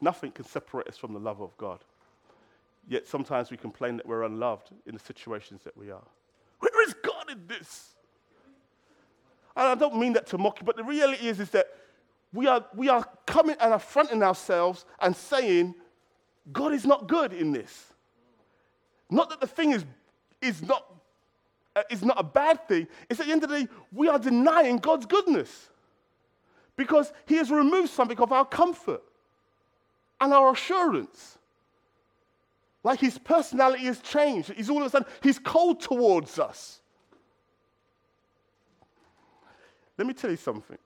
Nothing can separate us from the love of God. Yet sometimes we complain that we're unloved in the situations that we are. Where is God in this? And I don't mean that to mock you, but the reality is, is that we are, we are coming and affronting ourselves and saying, God is not good in this. Not that the thing is, is, not, uh, is not a bad thing. It's at the end of the day, we are denying God's goodness because He has removed something of our comfort and our assurance. Like his personality has changed. He's all of a sudden, he's cold towards us. Let me tell you something.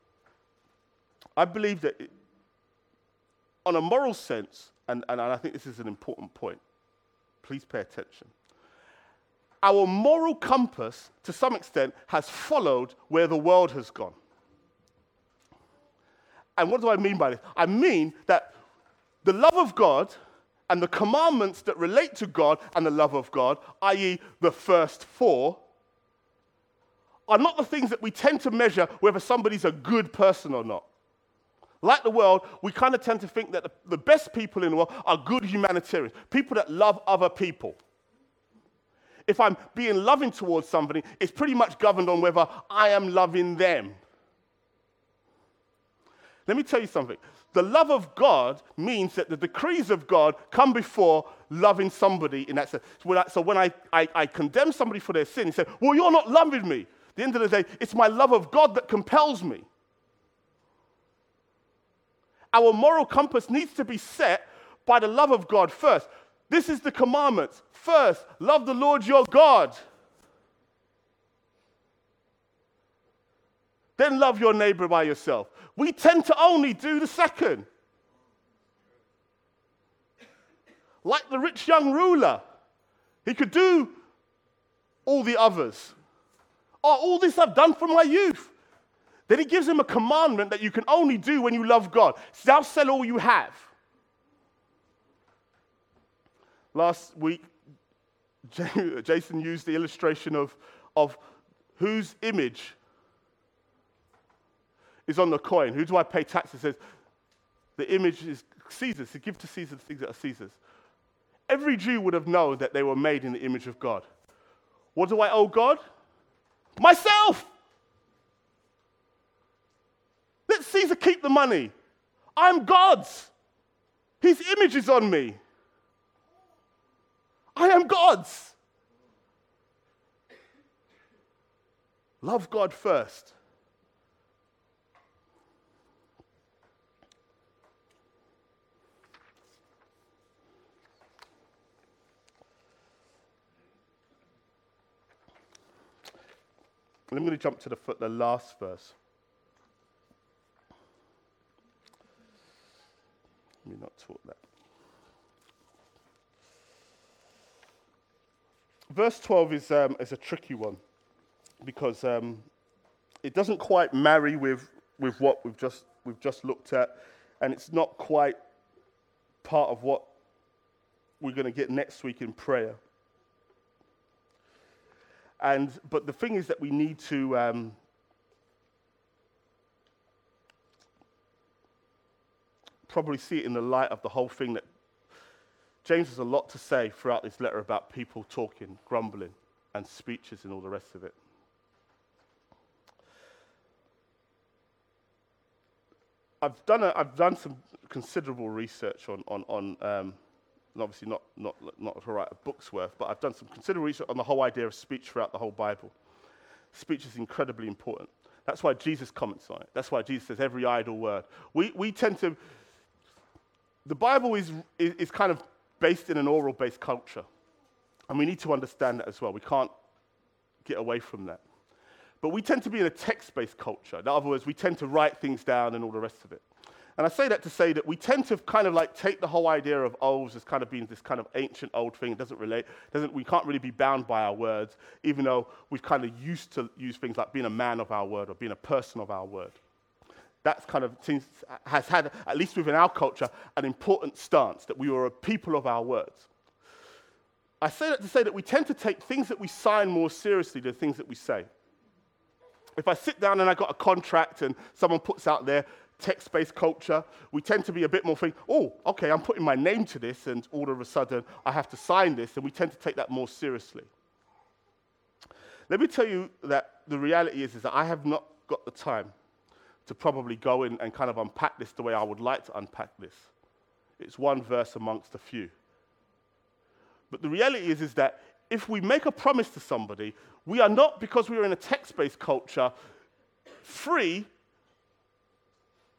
I believe that, it, on a moral sense, and, and I think this is an important point, please pay attention. Our moral compass, to some extent, has followed where the world has gone. And what do I mean by this? I mean that the love of God and the commandments that relate to God and the love of God, i.e., the first four, are not the things that we tend to measure whether somebody's a good person or not. Like the world, we kind of tend to think that the, best people in the world are good humanitarians, people that love other people. If I'm being loving towards somebody, it's pretty much governed on whether I am loving them. Let me tell you something. The love of God means that the decrees of God come before loving somebody in that sense. So when I, I, I, I condemn somebody for their sin, he said, Well, you're not loving me. At the end of the day, it's my love of God that compels me. Our moral compass needs to be set by the love of God first. This is the commandments. First, love the Lord your God. Then love your neighbor by yourself. We tend to only do the second. Like the rich young ruler, he could do all the others. Oh, all this I've done from my youth. Then he gives him a commandment that you can only do when you love God. Thou sell all you have. Last week, Jason used the illustration of, of whose image is on the coin. Who do I pay taxes? Says the image is Caesar's. To give to Caesar the things that are Caesar's. Every Jew would have known that they were made in the image of God. What do I owe God? Myself. Let Caesar keep the money. I'm God's. His image is on me. I am God's. Love God first. I'm going to jump to the, the last verse. Let me not talk that. Verse 12 is, um, is a tricky one because um, it doesn't quite marry with, with what we've just, we've just looked at, and it's not quite part of what we're going to get next week in prayer. And, but the thing is that we need to um, probably see it in the light of the whole thing that James has a lot to say throughout this letter about people talking, grumbling, and speeches and all the rest of it. I've done, a, I've done some considerable research on, on, on um, and obviously not, not, not to write a book's worth, but I've done some considerable research on the whole idea of speech throughout the whole Bible. Speech is incredibly important. That's why Jesus comments on it. That's why Jesus says every idle word. We, we tend to the Bible is, is, is kind of based in an oral based culture. And we need to understand that as well. We can't get away from that. But we tend to be in a text based culture. In other words, we tend to write things down and all the rest of it. And I say that to say that we tend to kind of like take the whole idea of oaths as kind of being this kind of ancient old thing. It doesn't relate, doesn't, we can't really be bound by our words, even though we've kind of used to use things like being a man of our word or being a person of our word that's kind of seems, has had, at least within our culture, an important stance that we were a people of our words. I say that to say that we tend to take things that we sign more seriously than things that we say. If I sit down and I got a contract and someone puts out their text based culture, we tend to be a bit more think, oh, okay, I'm putting my name to this, and all of a sudden I have to sign this, and we tend to take that more seriously. Let me tell you that the reality is, is that I have not got the time to probably go in and kind of unpack this the way I would like to unpack this. It's one verse amongst a few. But the reality is, is that if we make a promise to somebody, we are not, because we are in a text based culture, free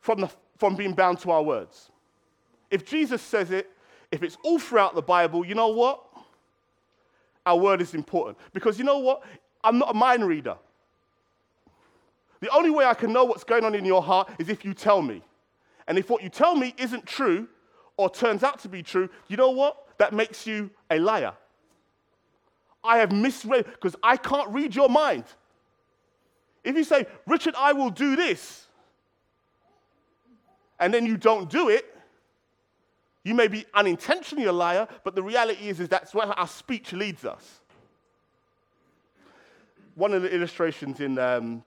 from, the, from being bound to our words. If Jesus says it, if it's all throughout the Bible, you know what? Our word is important. Because you know what? I'm not a mind reader. The only way I can know what's going on in your heart is if you tell me. And if what you tell me isn't true or turns out to be true, you know what? That makes you a liar. I have misread, because I can't read your mind. If you say, Richard, I will do this, and then you don't do it, you may be unintentionally a liar, but the reality is, is that's where our speech leads us. One of the illustrations in um,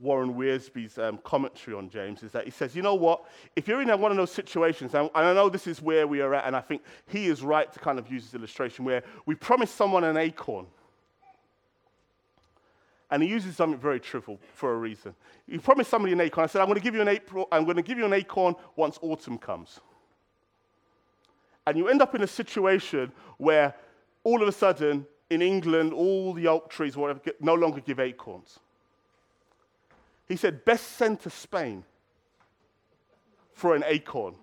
Warren Wiersbe's um, commentary on James is that he says, you know what? If you're in one of those situations, and I know this is where we are at, and I think he is right to kind of use this illustration where we promise someone an acorn. And he uses something very trivial for a reason. He promised somebody an acorn. I said, I'm going to give you an April, I'm going to give you an acorn once autumn comes. And you end up in a situation where all of a sudden, in England, all the oak trees whatever, no longer give acorns. He said, best send to Spain for an acorn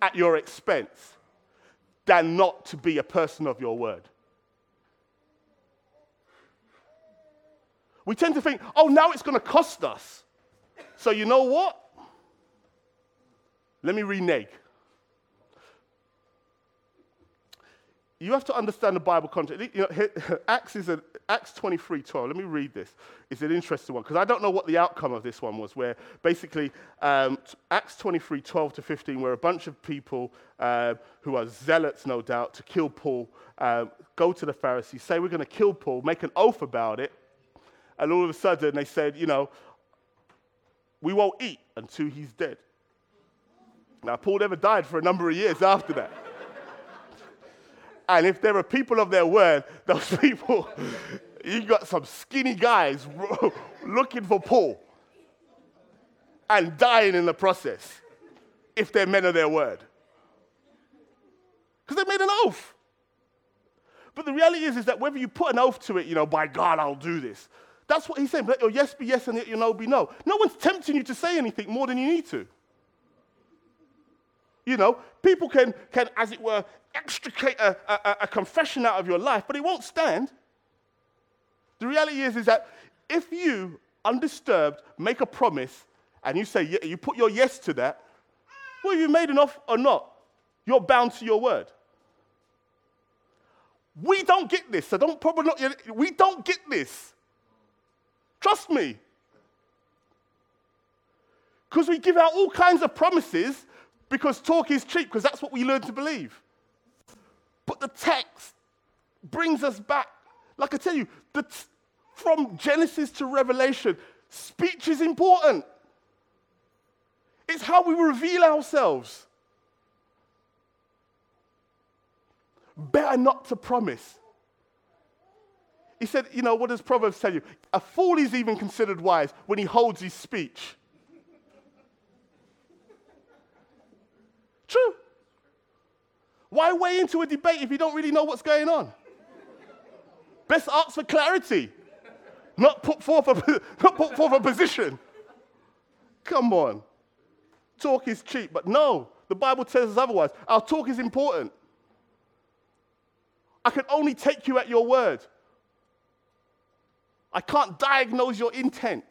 at your expense than not to be a person of your word. We tend to think, oh, now it's going to cost us. So you know what? Let me renege. you have to understand the Bible context. You know, Acts is a, Acts 23, 12. Let me read this. It's an interesting one because I don't know what the outcome of this one was. Where basically um, Acts 23, 12 to 15, where a bunch of people uh, who are zealots, no doubt, to kill Paul, um, go to the Pharisees, say we're going to kill Paul, make an oath about it, and all of a sudden they said, you know, we won't eat until he's dead. Now Paul never died for a number of years after that. And if there are people of their word, those people, you got some skinny guys looking for Paul and dying in the process if they're men of their word. Because they made an oath. But the reality is, is that whether you put an oath to it, you know, by God, I'll do this. That's what he's saying. Let your yes be yes and let your no be no. No one's tempting you to say anything more than you need to. You know, people can, can as it were, extricate a, a, a confession out of your life, but it won't stand. The reality is, is that if you, undisturbed, make a promise and you say, you put your yes to that, well, you made enough or not, you're bound to your word. We don't get this, so don't probably not, we don't get this. Trust me. Because we give out all kinds of promises because talk is cheap, because that's what we learn to believe. But the text brings us back. Like I tell you, t- from Genesis to Revelation, speech is important. It's how we reveal ourselves. Better not to promise. He said, you know, what does Proverbs tell you? A fool is even considered wise when he holds his speech. True. Why weigh into a debate if you don't really know what's going on? Best ask for clarity, not put forth a, not put forth a position. Come on. Talk is cheap, but no, the Bible tells us otherwise. Our talk is important. I can only take you at your word. I can't diagnose your intent.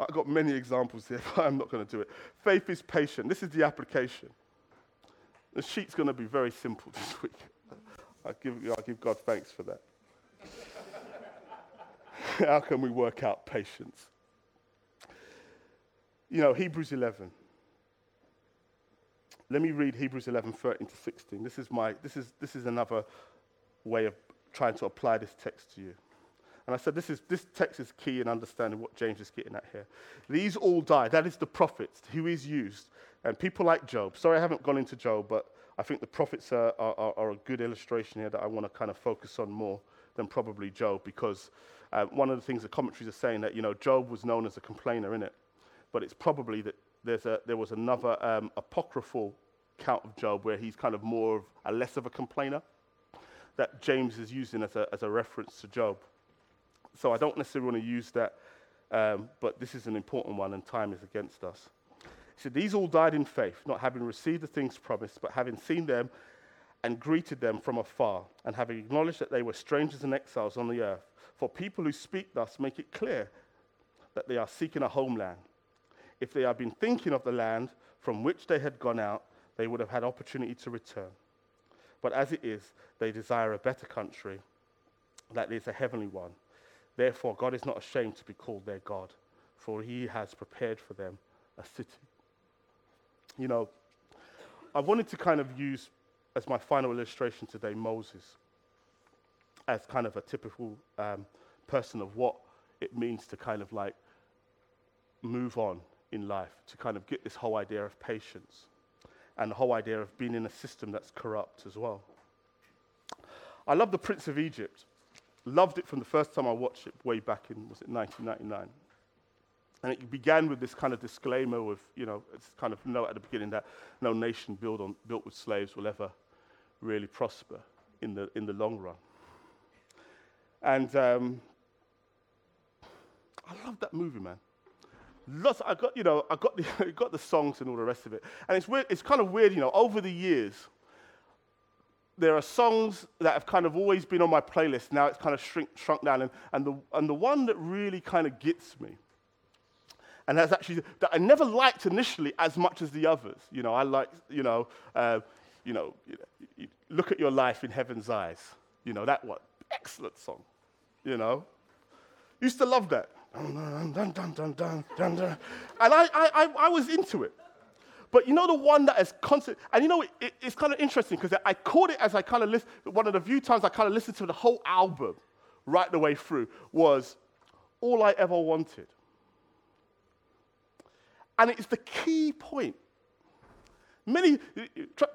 I've got many examples here, but I'm not going to do it. Faith is patient. This is the application. The sheet's going to be very simple this week. I give, I give God thanks for that. How can we work out patience? You know, Hebrews 11. Let me read Hebrews 11, 13 to 16. This is, my, this is, this is another way of trying to apply this text to you. And I said, this, is, this text is key in understanding what James is getting at here. These all die. That is the prophets who is used. And people like Job. Sorry, I haven't gone into Job, but I think the prophets are, are, are a good illustration here that I want to kind of focus on more than probably Job because uh, one of the things the commentaries are saying that, you know, Job was known as a complainer, in it. But it's probably that there's a, there was another um, apocryphal count of Job where he's kind of more of a less of a complainer that James is using as a, as a reference to Job so I don't necessarily want to use that, um, but this is an important one, and time is against us. He said, These all died in faith, not having received the things promised, but having seen them and greeted them from afar, and having acknowledged that they were strangers and exiles on the earth. For people who speak thus make it clear that they are seeking a homeland. If they had been thinking of the land from which they had gone out, they would have had opportunity to return. But as it is, they desire a better country, that is a heavenly one. Therefore, God is not ashamed to be called their God, for he has prepared for them a city. You know, I wanted to kind of use as my final illustration today Moses as kind of a typical um, person of what it means to kind of like move on in life, to kind of get this whole idea of patience and the whole idea of being in a system that's corrupt as well. I love the Prince of Egypt Loved it from the first time I watched it way back in, was it 1999? And it began with this kind of disclaimer with, you know, it's kind of note at the beginning that no nation built, on, built with slaves will ever really prosper in the, in the long run. And um, I love that movie, man. Lots, I got, you know, I got the, got the songs and all the rest of it. And it's, weird, it's kind of weird, you know, over the years, there are songs that have kind of always been on my playlist. Now it's kind of shrink, shrunk down. And, and, the, and the one that really kind of gets me, and that's actually, that I never liked initially as much as the others. You know, I like, you know, uh, you know, look at your life in heaven's eyes. You know, that what? Excellent song. You know? Used to love that. And I, I, I was into it. But you know the one that is constant, and you know it, it, it's kind of interesting because I caught it as I kind of listened. One of the few times I kind of listened to the whole album right the way through was "All I Ever Wanted," and it's the key point. Many,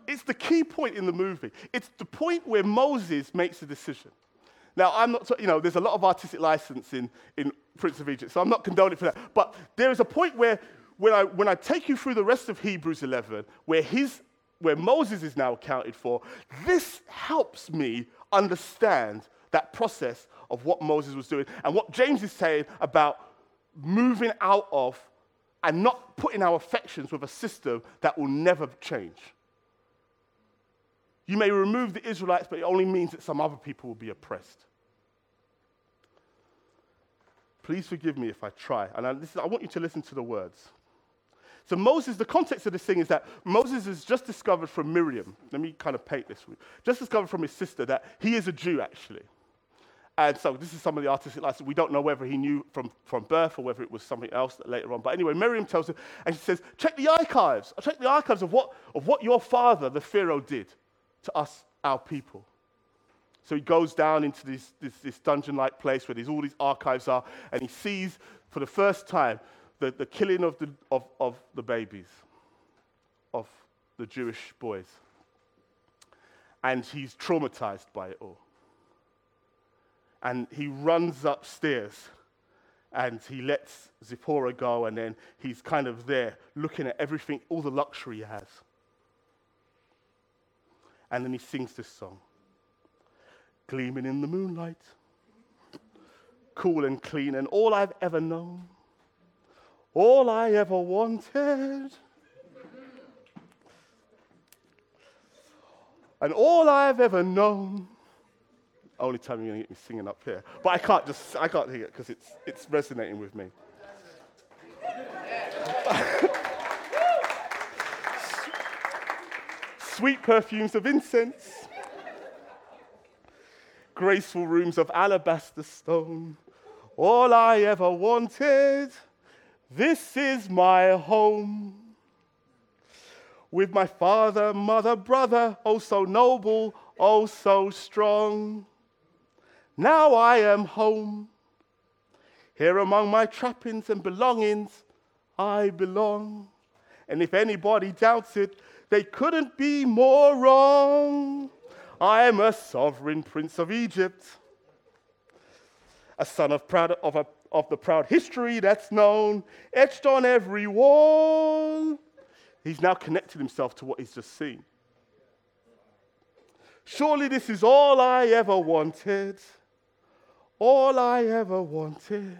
it's the key point in the movie. It's the point where Moses makes a decision. Now, I'm not, you know, there's a lot of artistic license in, in Prince of Egypt, so I'm not condoning for that. But there is a point where, when I, when I take you through the rest of Hebrews 11, where, his, where Moses is now accounted for, this helps me understand that process of what Moses was doing and what James is saying about moving out of and not putting our affections with a system that will never change. You may remove the Israelites, but it only means that some other people will be oppressed. Please forgive me if I try. And I, I want you to listen to the words. So, Moses, the context of this thing is that Moses has just discovered from Miriam, let me kind of paint this, just discovered from his sister that he is a Jew, actually. And so this is some of the artistic license. We don't know whether he knew from, from birth or whether it was something else later on. But anyway, Miriam tells him, and she says, check the archives. Check the archives of what, of what your father, the Pharaoh, did to us, our people. So he goes down into this, this, this dungeon like place where all these archives are, and he sees for the first time the, the killing of the, of, of the babies, of the Jewish boys. And he's traumatized by it all. And he runs upstairs and he lets Zipporah go, and then he's kind of there looking at everything, all the luxury he has. And then he sings this song Gleaming in the moonlight, cool and clean, and all I've ever known, all I ever wanted. And all I've ever known, only time you're going to get me singing up here. But I can't just, I can't hear it because it's, it's resonating with me. sweet perfumes of incense, graceful rooms of alabaster stone. All I ever wanted, this is my home. With my father, mother, brother, oh so noble, oh so strong. Now I am home. Here among my trappings and belongings, I belong. And if anybody doubts it, they couldn't be more wrong. I am a sovereign prince of Egypt, a son of, proud, of, a, of the proud history that's known, etched on every wall. He's now connected himself to what he's just seen. Surely this is all I ever wanted. All I ever wanted.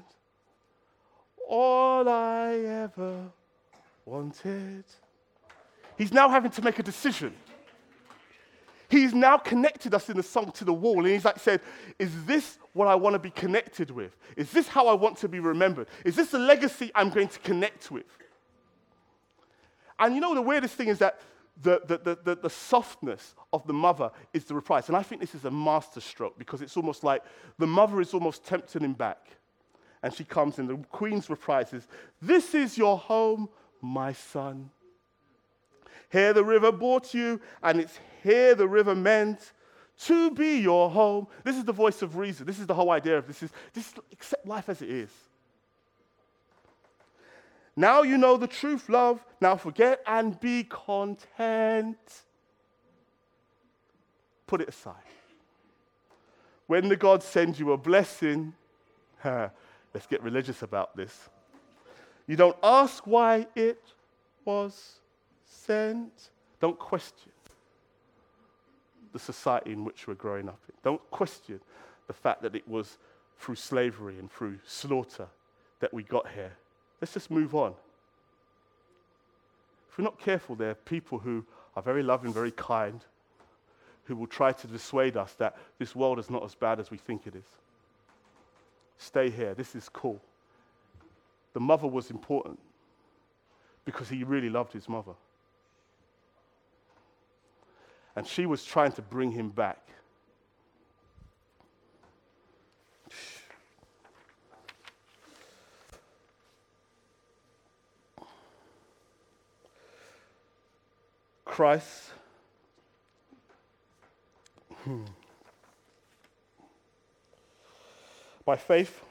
All I ever wanted. He's now having to make a decision. He's now connected us in the song to the wall. And he's like said, Is this what I want to be connected with? Is this how I want to be remembered? Is this the legacy I'm going to connect with? And you know, the weirdest thing is that the, the, the, the, softness of the mother is the reprise. And I think this is a masterstroke because it's almost like the mother is almost tempting him back. And she comes in, the queen's reprise is, This is your home, my son. Here the river brought you, and it's here the river meant to be your home. This is the voice of reason. This is the whole idea of this is this accept life as it is. Now you know the truth, love. Now forget and be content. Put it aside. When the God sends you a blessing, let's get religious about this. You don't ask why it was Don't question the society in which we're growing up in. Don't question the fact that it was through slavery and through slaughter that we got here. Let's just move on. If we're not careful, there are people who are very loving, very kind, who will try to dissuade us that this world is not as bad as we think it is. Stay here. This is cool. The mother was important because he really loved his mother. And she was trying to bring him back. Christ. Hmm. By faith,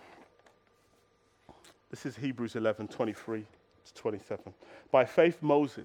this is Hebrews 11 23 to 27. By faith, Moses,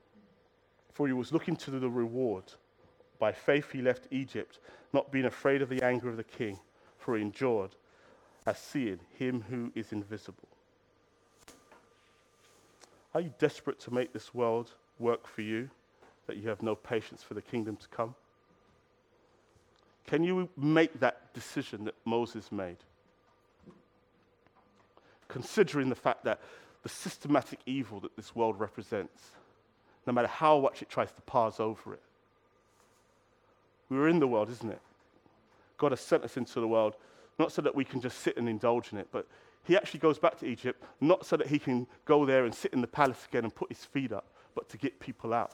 For he was looking to the reward. By faith he left Egypt, not being afraid of the anger of the king, for he endured as seeing him who is invisible. Are you desperate to make this world work for you, that you have no patience for the kingdom to come? Can you make that decision that Moses made? considering the fact that the systematic evil that this world represents, no matter how much it tries to pass over it. We're in the world, isn't it? God has sent us into the world, not so that we can just sit and indulge in it, but he actually goes back to Egypt, not so that he can go there and sit in the palace again and put his feet up, but to get people out.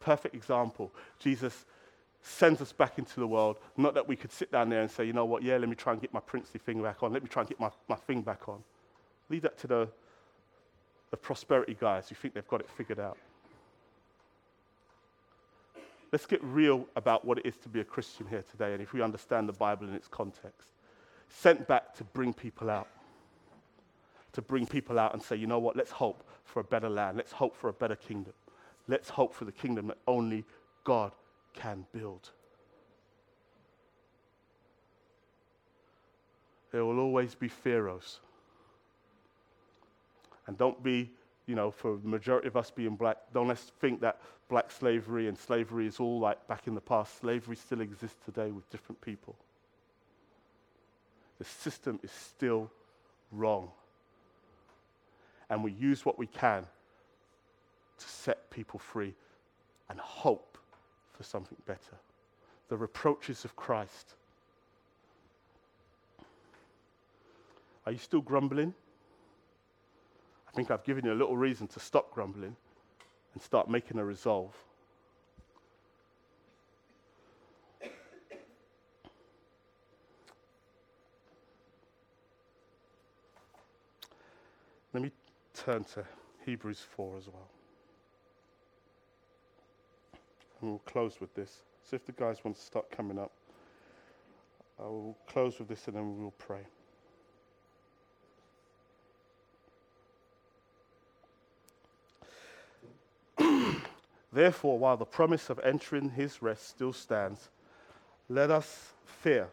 Perfect example. Jesus sends us back into the world, not that we could sit down there and say, you know what, yeah, let me try and get my princely thing back on, let me try and get my, my thing back on. Leave that to the, the prosperity guys who think they've got it figured out. Let's get real about what it is to be a Christian here today, and if we understand the Bible in its context. Sent back to bring people out. To bring people out and say, you know what, let's hope for a better land. Let's hope for a better kingdom. Let's hope for the kingdom that only God can build. There will always be pharaohs. And don't be, you know, for the majority of us being black, don't let's think that black slavery and slavery is all like back in the past. Slavery still exists today with different people. The system is still wrong. And we use what we can to set people free and hope for something better. The reproaches of Christ. Are you still grumbling? I think I've given you a little reason to stop grumbling and start making a resolve. Let me turn to Hebrews 4 as well. And we'll close with this. So if the guys want to start coming up, I will close with this and then we will pray. Therefore, while the promise of entering his rest still stands, let us fear,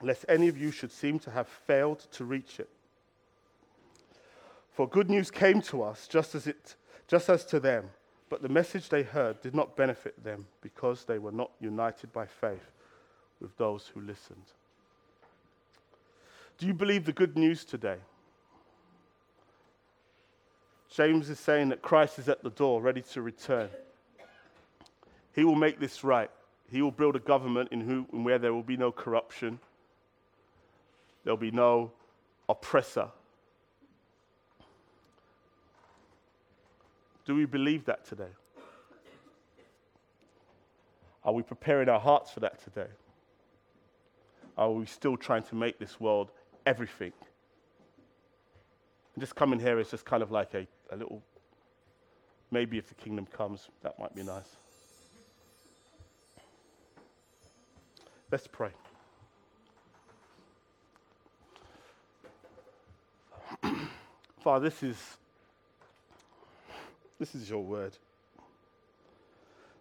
lest any of you should seem to have failed to reach it. For good news came to us just as, it, just as to them. But the message they heard did not benefit them because they were not united by faith with those who listened. Do you believe the good news today? James is saying that Christ is at the door, ready to return. He will make this right. He will build a government in, who, in where there will be no corruption, there'll be no oppressor, Do we believe that today? Are we preparing our hearts for that today? Are we still trying to make this world everything? And just coming here is just kind of like a, a little, maybe if the kingdom comes, that might be nice. Let's pray. Father, this is this is your word.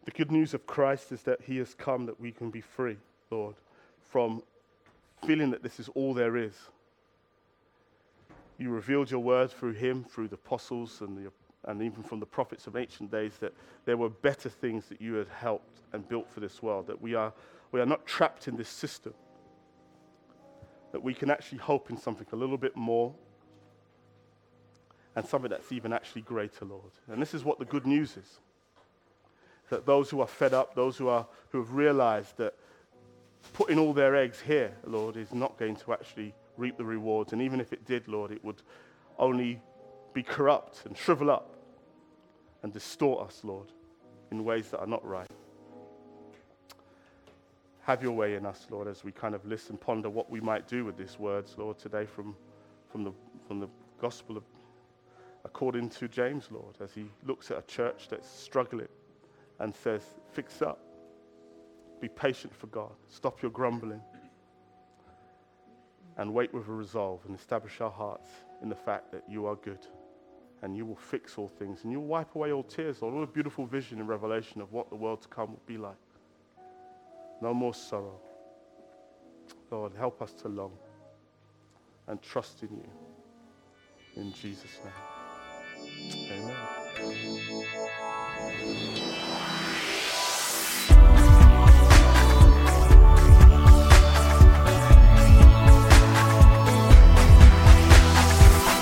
The good news of Christ is that he has come that we can be free, Lord, from feeling that this is all there is. You revealed your word through him, through the apostles and the and even from the prophets of ancient days, that there were better things that you had helped and built for this world, that we are, we are not trapped in this system, that we can actually hope in something a little bit more and something that's even actually greater, Lord. And this is what the good news is that those who are fed up, those who, are, who have realized that putting all their eggs here, Lord, is not going to actually reap the rewards. And even if it did, Lord, it would only be corrupt and shrivel up and distort us, Lord, in ways that are not right. Have your way in us, Lord, as we kind of listen, ponder what we might do with these words, Lord, today from, from, the, from the gospel of, according to James, Lord, as he looks at a church that's struggling and says, Fix up. Be patient for God. Stop your grumbling. And wait with a resolve and establish our hearts in the fact that you are good and you will fix all things and you'll wipe away all tears, Lord. All a beautiful vision and revelation of what the world to come will be like. No more sorrow. Lord, help us to long and trust in you. In Jesus' name. Amen.